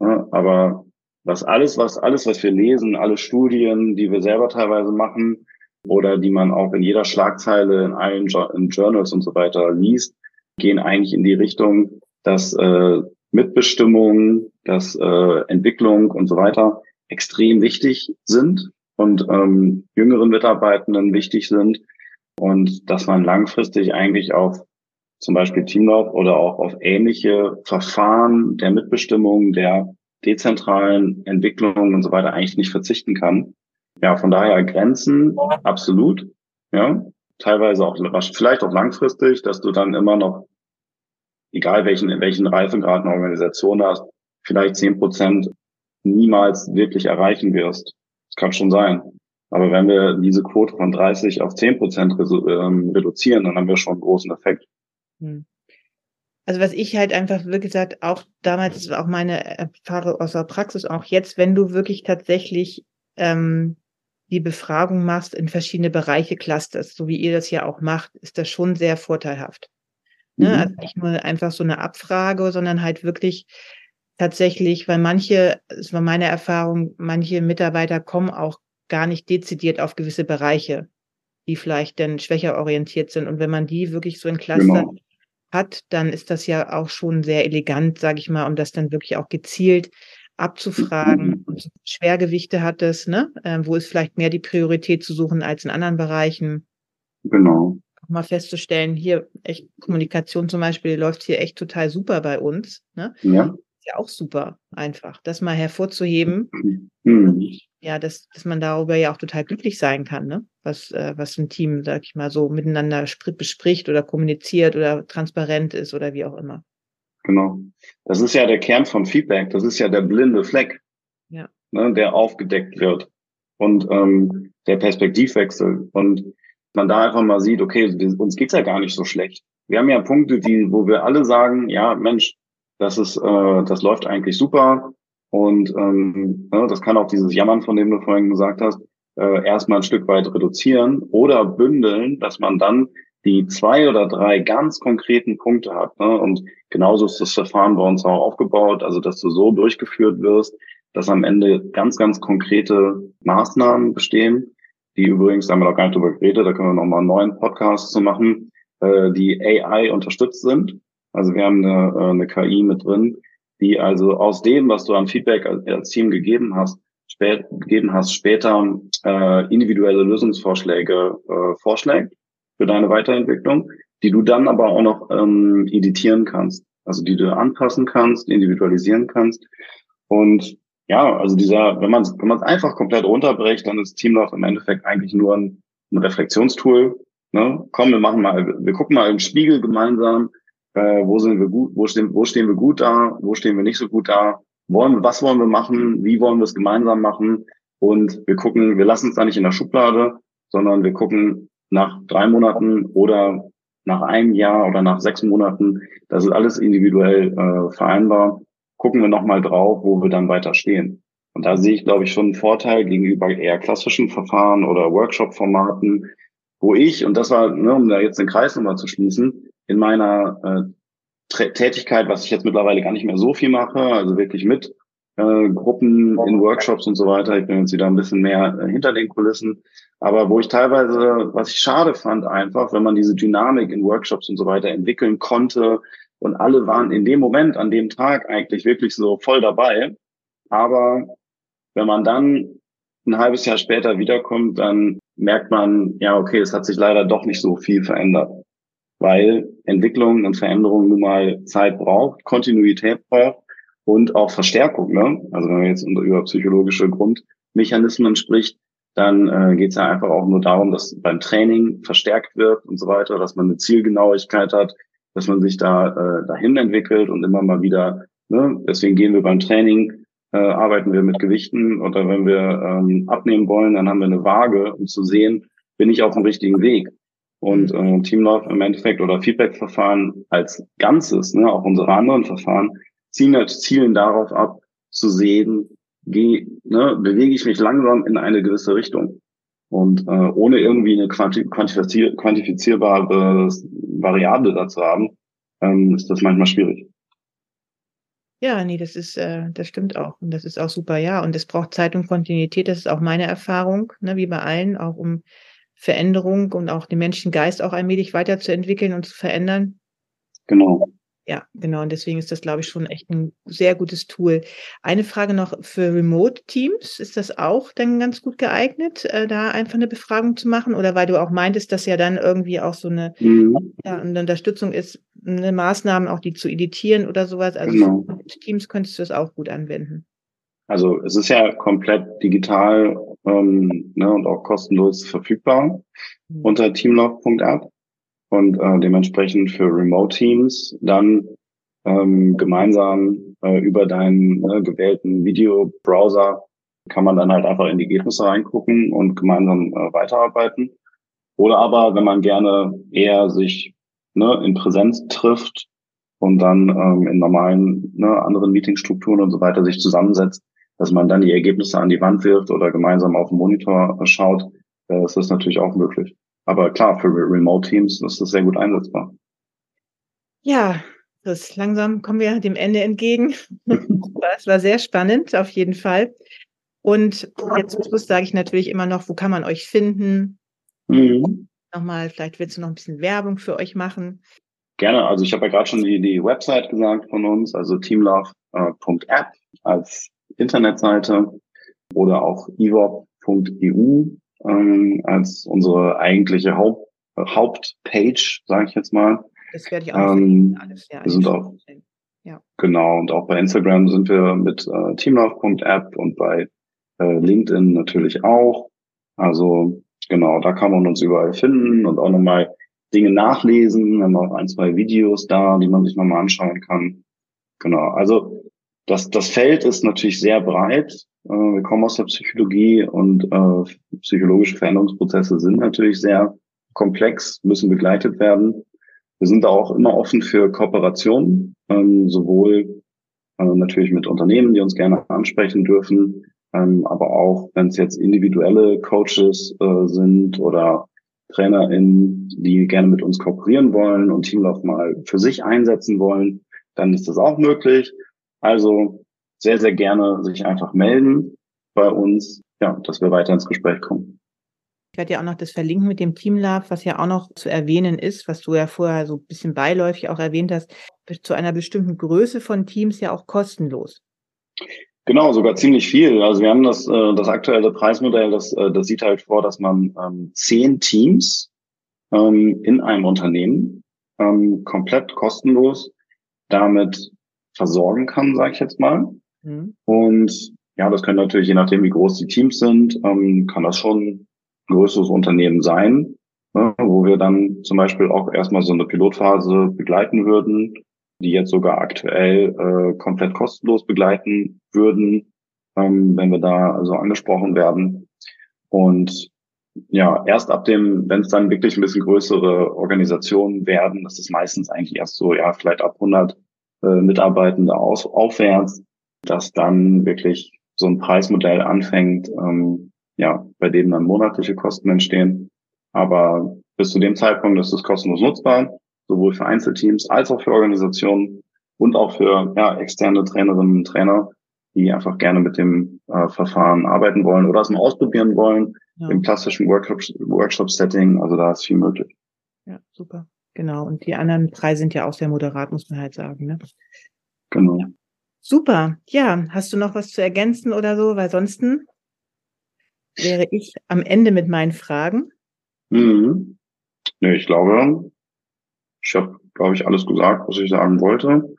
Aber was alles, was alles, was wir lesen, alle Studien, die wir selber teilweise machen oder die man auch in jeder Schlagzeile in allen in Journals und so weiter liest, gehen eigentlich in die Richtung, dass äh, Mitbestimmung, dass äh, Entwicklung und so weiter extrem wichtig sind und ähm, jüngeren Mitarbeitenden wichtig sind und dass man langfristig eigentlich auf zum Beispiel Teamlauf oder auch auf ähnliche Verfahren der Mitbestimmung, der dezentralen Entwicklung und so weiter eigentlich nicht verzichten kann. Ja, von daher Grenzen absolut. Ja, teilweise auch vielleicht auch langfristig, dass du dann immer noch, egal welchen, welchen Reifegrad eine Organisation hast, vielleicht zehn Prozent niemals wirklich erreichen wirst. Das kann schon sein. Aber wenn wir diese Quote von 30 auf 10 Prozent ähm, reduzieren, dann haben wir schon einen großen Effekt. Hm. Also was ich halt einfach wirklich gesagt, auch damals, das war auch meine Erfahrung aus der Praxis, auch jetzt, wenn du wirklich tatsächlich ähm, die Befragung machst, in verschiedene Bereiche clusterst, so wie ihr das ja auch macht, ist das schon sehr vorteilhaft. Ne? Mhm. Also nicht nur einfach so eine Abfrage, sondern halt wirklich tatsächlich, weil manche, es war meine Erfahrung, manche Mitarbeiter kommen auch gar nicht dezidiert auf gewisse Bereiche, die vielleicht dann schwächer orientiert sind. Und wenn man die wirklich so in Cluster genau. Hat, dann ist das ja auch schon sehr elegant, sage ich mal, um das dann wirklich auch gezielt abzufragen. Und so Schwergewichte hat es, ne? Ähm, wo ist vielleicht mehr die Priorität zu suchen als in anderen Bereichen. Genau. Auch mal festzustellen, hier echt Kommunikation zum Beispiel läuft hier echt total super bei uns. Ne? Ja ja auch super, einfach, das mal hervorzuheben. Mhm. Ja, dass, dass man darüber ja auch total glücklich sein kann, ne? Was, äh, was ein Team, sag ich mal, so miteinander bespricht oder kommuniziert oder transparent ist oder wie auch immer. Genau. Das ist ja der Kern von Feedback. Das ist ja der blinde Fleck, ja. ne, der aufgedeckt wird. Und ähm, der Perspektivwechsel. Und man da einfach mal sieht, okay, uns geht's ja gar nicht so schlecht. Wir haben ja Punkte, die, wo wir alle sagen, ja, Mensch, das ist, äh, das läuft eigentlich super. Und ähm, ja, das kann auch dieses Jammern, von dem du vorhin gesagt hast, äh, erstmal ein Stück weit reduzieren oder bündeln, dass man dann die zwei oder drei ganz konkreten Punkte hat. Ne? Und genauso ist das Verfahren bei uns auch aufgebaut, also dass du so durchgeführt wirst, dass am Ende ganz, ganz konkrete Maßnahmen bestehen, die übrigens, da haben wir noch gar nicht drüber geredet, da können wir noch mal einen neuen Podcast zu machen, äh, die AI unterstützt sind. Also wir haben eine, äh, eine KI mit drin, die also aus dem, was du an Feedback als Team gegeben hast, spät, gegeben hast, später äh, individuelle Lösungsvorschläge äh, vorschlägt für deine Weiterentwicklung, die du dann aber auch noch ähm, editieren kannst, also die du anpassen kannst, individualisieren kannst. Und ja, also dieser, wenn man es wenn man einfach komplett runterbrecht, dann ist Teamlauf im Endeffekt eigentlich nur ein, ein Reflexionstool. Ne? Komm, wir machen mal, wir gucken mal im Spiegel gemeinsam, äh, wo sind wir gut, wo stehen, wo stehen wir gut da, wo stehen wir nicht so gut da, wollen, was wollen wir machen, wie wollen wir es gemeinsam machen? Und wir gucken, wir lassen es da nicht in der Schublade, sondern wir gucken nach drei Monaten oder nach einem Jahr oder nach sechs Monaten, das ist alles individuell äh, vereinbar, gucken wir nochmal drauf, wo wir dann weiter stehen. Und da sehe ich, glaube ich, schon einen Vorteil gegenüber eher klassischen Verfahren oder Workshop-Formaten, wo ich, und das war, ne, um da jetzt den Kreis nochmal zu schließen, in meiner äh, Tätigkeit, was ich jetzt mittlerweile gar nicht mehr so viel mache, also wirklich mit äh, Gruppen in Workshops und so weiter. Ich bin jetzt wieder ein bisschen mehr äh, hinter den Kulissen. Aber wo ich teilweise, was ich schade fand, einfach, wenn man diese Dynamik in Workshops und so weiter entwickeln konnte und alle waren in dem Moment, an dem Tag eigentlich wirklich so voll dabei. Aber wenn man dann ein halbes Jahr später wiederkommt, dann merkt man, ja, okay, es hat sich leider doch nicht so viel verändert weil Entwicklung und Veränderung nun mal Zeit braucht, Kontinuität braucht und auch Verstärkung. Ne? Also wenn man jetzt über psychologische Grundmechanismen spricht, dann äh, geht es ja einfach auch nur darum, dass beim Training verstärkt wird und so weiter, dass man eine Zielgenauigkeit hat, dass man sich da äh, dahin entwickelt und immer mal wieder, ne? deswegen gehen wir beim Training, äh, arbeiten wir mit Gewichten oder wenn wir ähm, abnehmen wollen, dann haben wir eine Waage, um zu sehen, bin ich auf dem richtigen Weg. Und äh, Teamlauf im Endeffekt oder Feedback-Verfahren als Ganzes, ne, auch unsere anderen Verfahren, zielen, halt, zielen darauf ab, zu sehen, geh, ne, bewege ich mich langsam in eine gewisse Richtung. Und äh, ohne irgendwie eine quantifizier quantifizierbare Variable dazu haben, ähm, ist das manchmal schwierig. Ja, nee, das ist, äh, das stimmt auch. Und das ist auch super, ja. Und es braucht Zeit und Kontinuität, das ist auch meine Erfahrung, ne, wie bei allen, auch um Veränderung und auch den Menschengeist auch allmählich weiterzuentwickeln und zu verändern. Genau. Ja, genau. Und deswegen ist das, glaube ich, schon echt ein sehr gutes Tool. Eine Frage noch für Remote-Teams. Ist das auch dann ganz gut geeignet, äh, da einfach eine Befragung zu machen? Oder weil du auch meintest, dass ja dann irgendwie auch so eine, mhm. ja, eine Unterstützung ist, eine Maßnahmen auch die zu editieren oder sowas. Also genau. für Teams könntest du das auch gut anwenden. Also es ist ja komplett digital ähm, ne, und auch kostenlos verfügbar mhm. unter teamlog.app und äh, dementsprechend für Remote-Teams dann ähm, gemeinsam äh, über deinen ne, gewählten Videobrowser kann man dann halt einfach in die Ergebnisse reingucken und gemeinsam äh, weiterarbeiten. Oder aber, wenn man gerne eher sich ne, in Präsenz trifft und dann ähm, in normalen ne, anderen Meetingstrukturen und so weiter sich zusammensetzt, dass man dann die Ergebnisse an die Wand wirft oder gemeinsam auf dem Monitor schaut, äh, ist das natürlich auch möglich. Aber klar, für Remote-Teams ist das sehr gut einsetzbar. Ja, das langsam kommen wir dem Ende entgegen. es war sehr spannend, auf jeden Fall. Und jetzt zum Schluss sage ich natürlich immer noch, wo kann man euch finden? Mhm. Nochmal, vielleicht willst du noch ein bisschen Werbung für euch machen. Gerne, also ich habe ja gerade schon die, die Website gesagt von uns, also teamlove.app als Internetseite oder auch evop.eu ähm, als unsere eigentliche Haupt, Hauptpage, sage ich jetzt mal. Das werde ich auch ähm, alles. Ja, wir sind auch, ja. Genau, und auch bei Instagram sind wir mit äh, teamlauf.app und bei äh, LinkedIn natürlich auch. Also genau, da kann man uns überall finden und auch nochmal Dinge nachlesen. Wir haben auch ein, zwei Videos da, die man sich nochmal anschauen kann. Genau, also das, das Feld ist natürlich sehr breit. Äh, wir kommen aus der Psychologie und äh, psychologische Veränderungsprozesse sind natürlich sehr komplex, müssen begleitet werden. Wir sind da auch immer offen für Kooperationen, ähm, sowohl äh, natürlich mit Unternehmen, die uns gerne ansprechen dürfen, ähm, aber auch, wenn es jetzt individuelle Coaches äh, sind oder TrainerInnen, die gerne mit uns kooperieren wollen und Teamlauf mal für sich einsetzen wollen, dann ist das auch möglich. Also sehr, sehr gerne sich einfach melden bei uns, ja, dass wir weiter ins Gespräch kommen. Ich werde ja auch noch das verlinken mit dem Teamlab, was ja auch noch zu erwähnen ist, was du ja vorher so ein bisschen beiläufig auch erwähnt hast, zu einer bestimmten Größe von Teams ja auch kostenlos. Genau, sogar ziemlich viel. Also wir haben das, äh, das aktuelle Preismodell, das, äh, das sieht halt vor, dass man ähm, zehn Teams ähm, in einem Unternehmen ähm, komplett kostenlos damit versorgen kann, sage ich jetzt mal. Mhm. Und ja, das können natürlich, je nachdem, wie groß die Teams sind, ähm, kann das schon ein größeres Unternehmen sein, ne, wo wir dann zum Beispiel auch erstmal so eine Pilotphase begleiten würden, die jetzt sogar aktuell äh, komplett kostenlos begleiten würden, ähm, wenn wir da also angesprochen werden. Und ja, erst ab dem, wenn es dann wirklich ein bisschen größere Organisationen werden, das ist meistens eigentlich erst so, ja, vielleicht ab 100 äh, Mitarbeitende aus, aufwärts, dass dann wirklich so ein Preismodell anfängt, ähm, ja, bei dem dann monatliche Kosten entstehen. Aber bis zu dem Zeitpunkt ist es kostenlos nutzbar, sowohl für Einzelteams als auch für Organisationen und auch für ja, externe Trainerinnen und Trainer, die einfach gerne mit dem äh, Verfahren arbeiten wollen oder es mal ausprobieren wollen ja. im klassischen Workshop-Setting. Also da ist viel möglich. Ja, super. Genau. Und die anderen Preise sind ja auch sehr moderat, muss man halt sagen. Ne? Genau. Super. Ja, hast du noch was zu ergänzen oder so? Weil sonst wäre ich am Ende mit meinen Fragen. Mhm. Nee, ich glaube, ich habe, glaube ich, alles gesagt, was ich sagen wollte.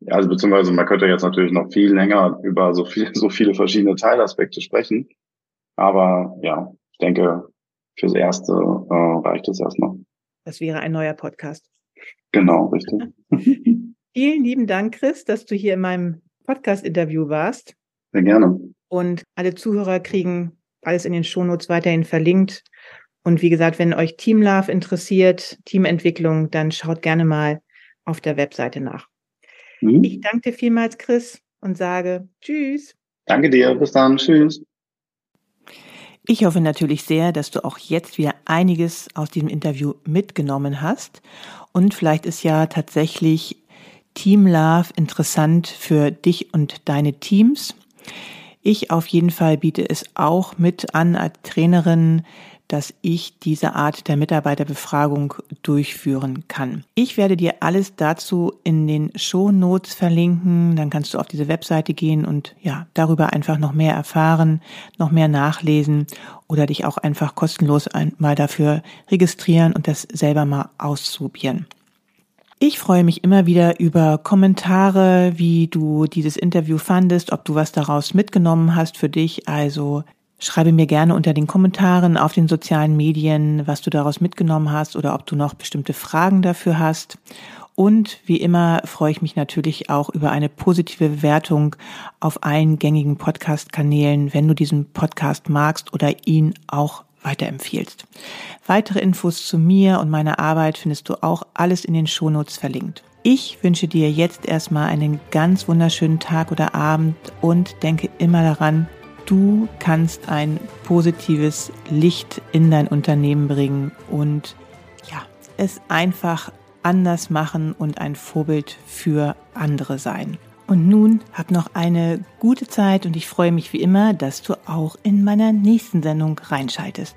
Ja, also beziehungsweise man könnte jetzt natürlich noch viel länger über so viel, so viele verschiedene Teilaspekte sprechen. Aber ja, ich denke, fürs Erste äh, reicht es erstmal. Das wäre ein neuer Podcast. Genau, richtig. Vielen lieben Dank, Chris, dass du hier in meinem Podcast-Interview warst. Sehr gerne. Und alle Zuhörer kriegen alles in den Shownotes weiterhin verlinkt. Und wie gesagt, wenn euch Team Love interessiert, Teamentwicklung, dann schaut gerne mal auf der Webseite nach. Mhm. Ich danke dir vielmals, Chris, und sage Tschüss. Danke dir. Bis dann. Tschüss. Ich hoffe natürlich sehr, dass du auch jetzt wieder einiges aus diesem Interview mitgenommen hast. Und vielleicht ist ja tatsächlich Team Love interessant für dich und deine Teams. Ich auf jeden Fall biete es auch mit an als Trainerin dass ich diese Art der Mitarbeiterbefragung durchführen kann. Ich werde dir alles dazu in den Show Notes verlinken. Dann kannst du auf diese Webseite gehen und ja, darüber einfach noch mehr erfahren, noch mehr nachlesen oder dich auch einfach kostenlos einmal dafür registrieren und das selber mal ausprobieren. Ich freue mich immer wieder über Kommentare, wie du dieses Interview fandest, ob du was daraus mitgenommen hast für dich. Also schreibe mir gerne unter den Kommentaren auf den sozialen Medien, was du daraus mitgenommen hast oder ob du noch bestimmte Fragen dafür hast. Und wie immer freue ich mich natürlich auch über eine positive Bewertung auf allen gängigen Podcast-Kanälen, wenn du diesen Podcast magst oder ihn auch weiterempfiehlst. Weitere Infos zu mir und meiner Arbeit findest du auch alles in den Shownotes verlinkt. Ich wünsche dir jetzt erstmal einen ganz wunderschönen Tag oder Abend und denke immer daran, du kannst ein positives Licht in dein Unternehmen bringen und ja, es einfach anders machen und ein Vorbild für andere sein. Und nun hab noch eine gute Zeit und ich freue mich wie immer, dass du auch in meiner nächsten Sendung reinschaltest.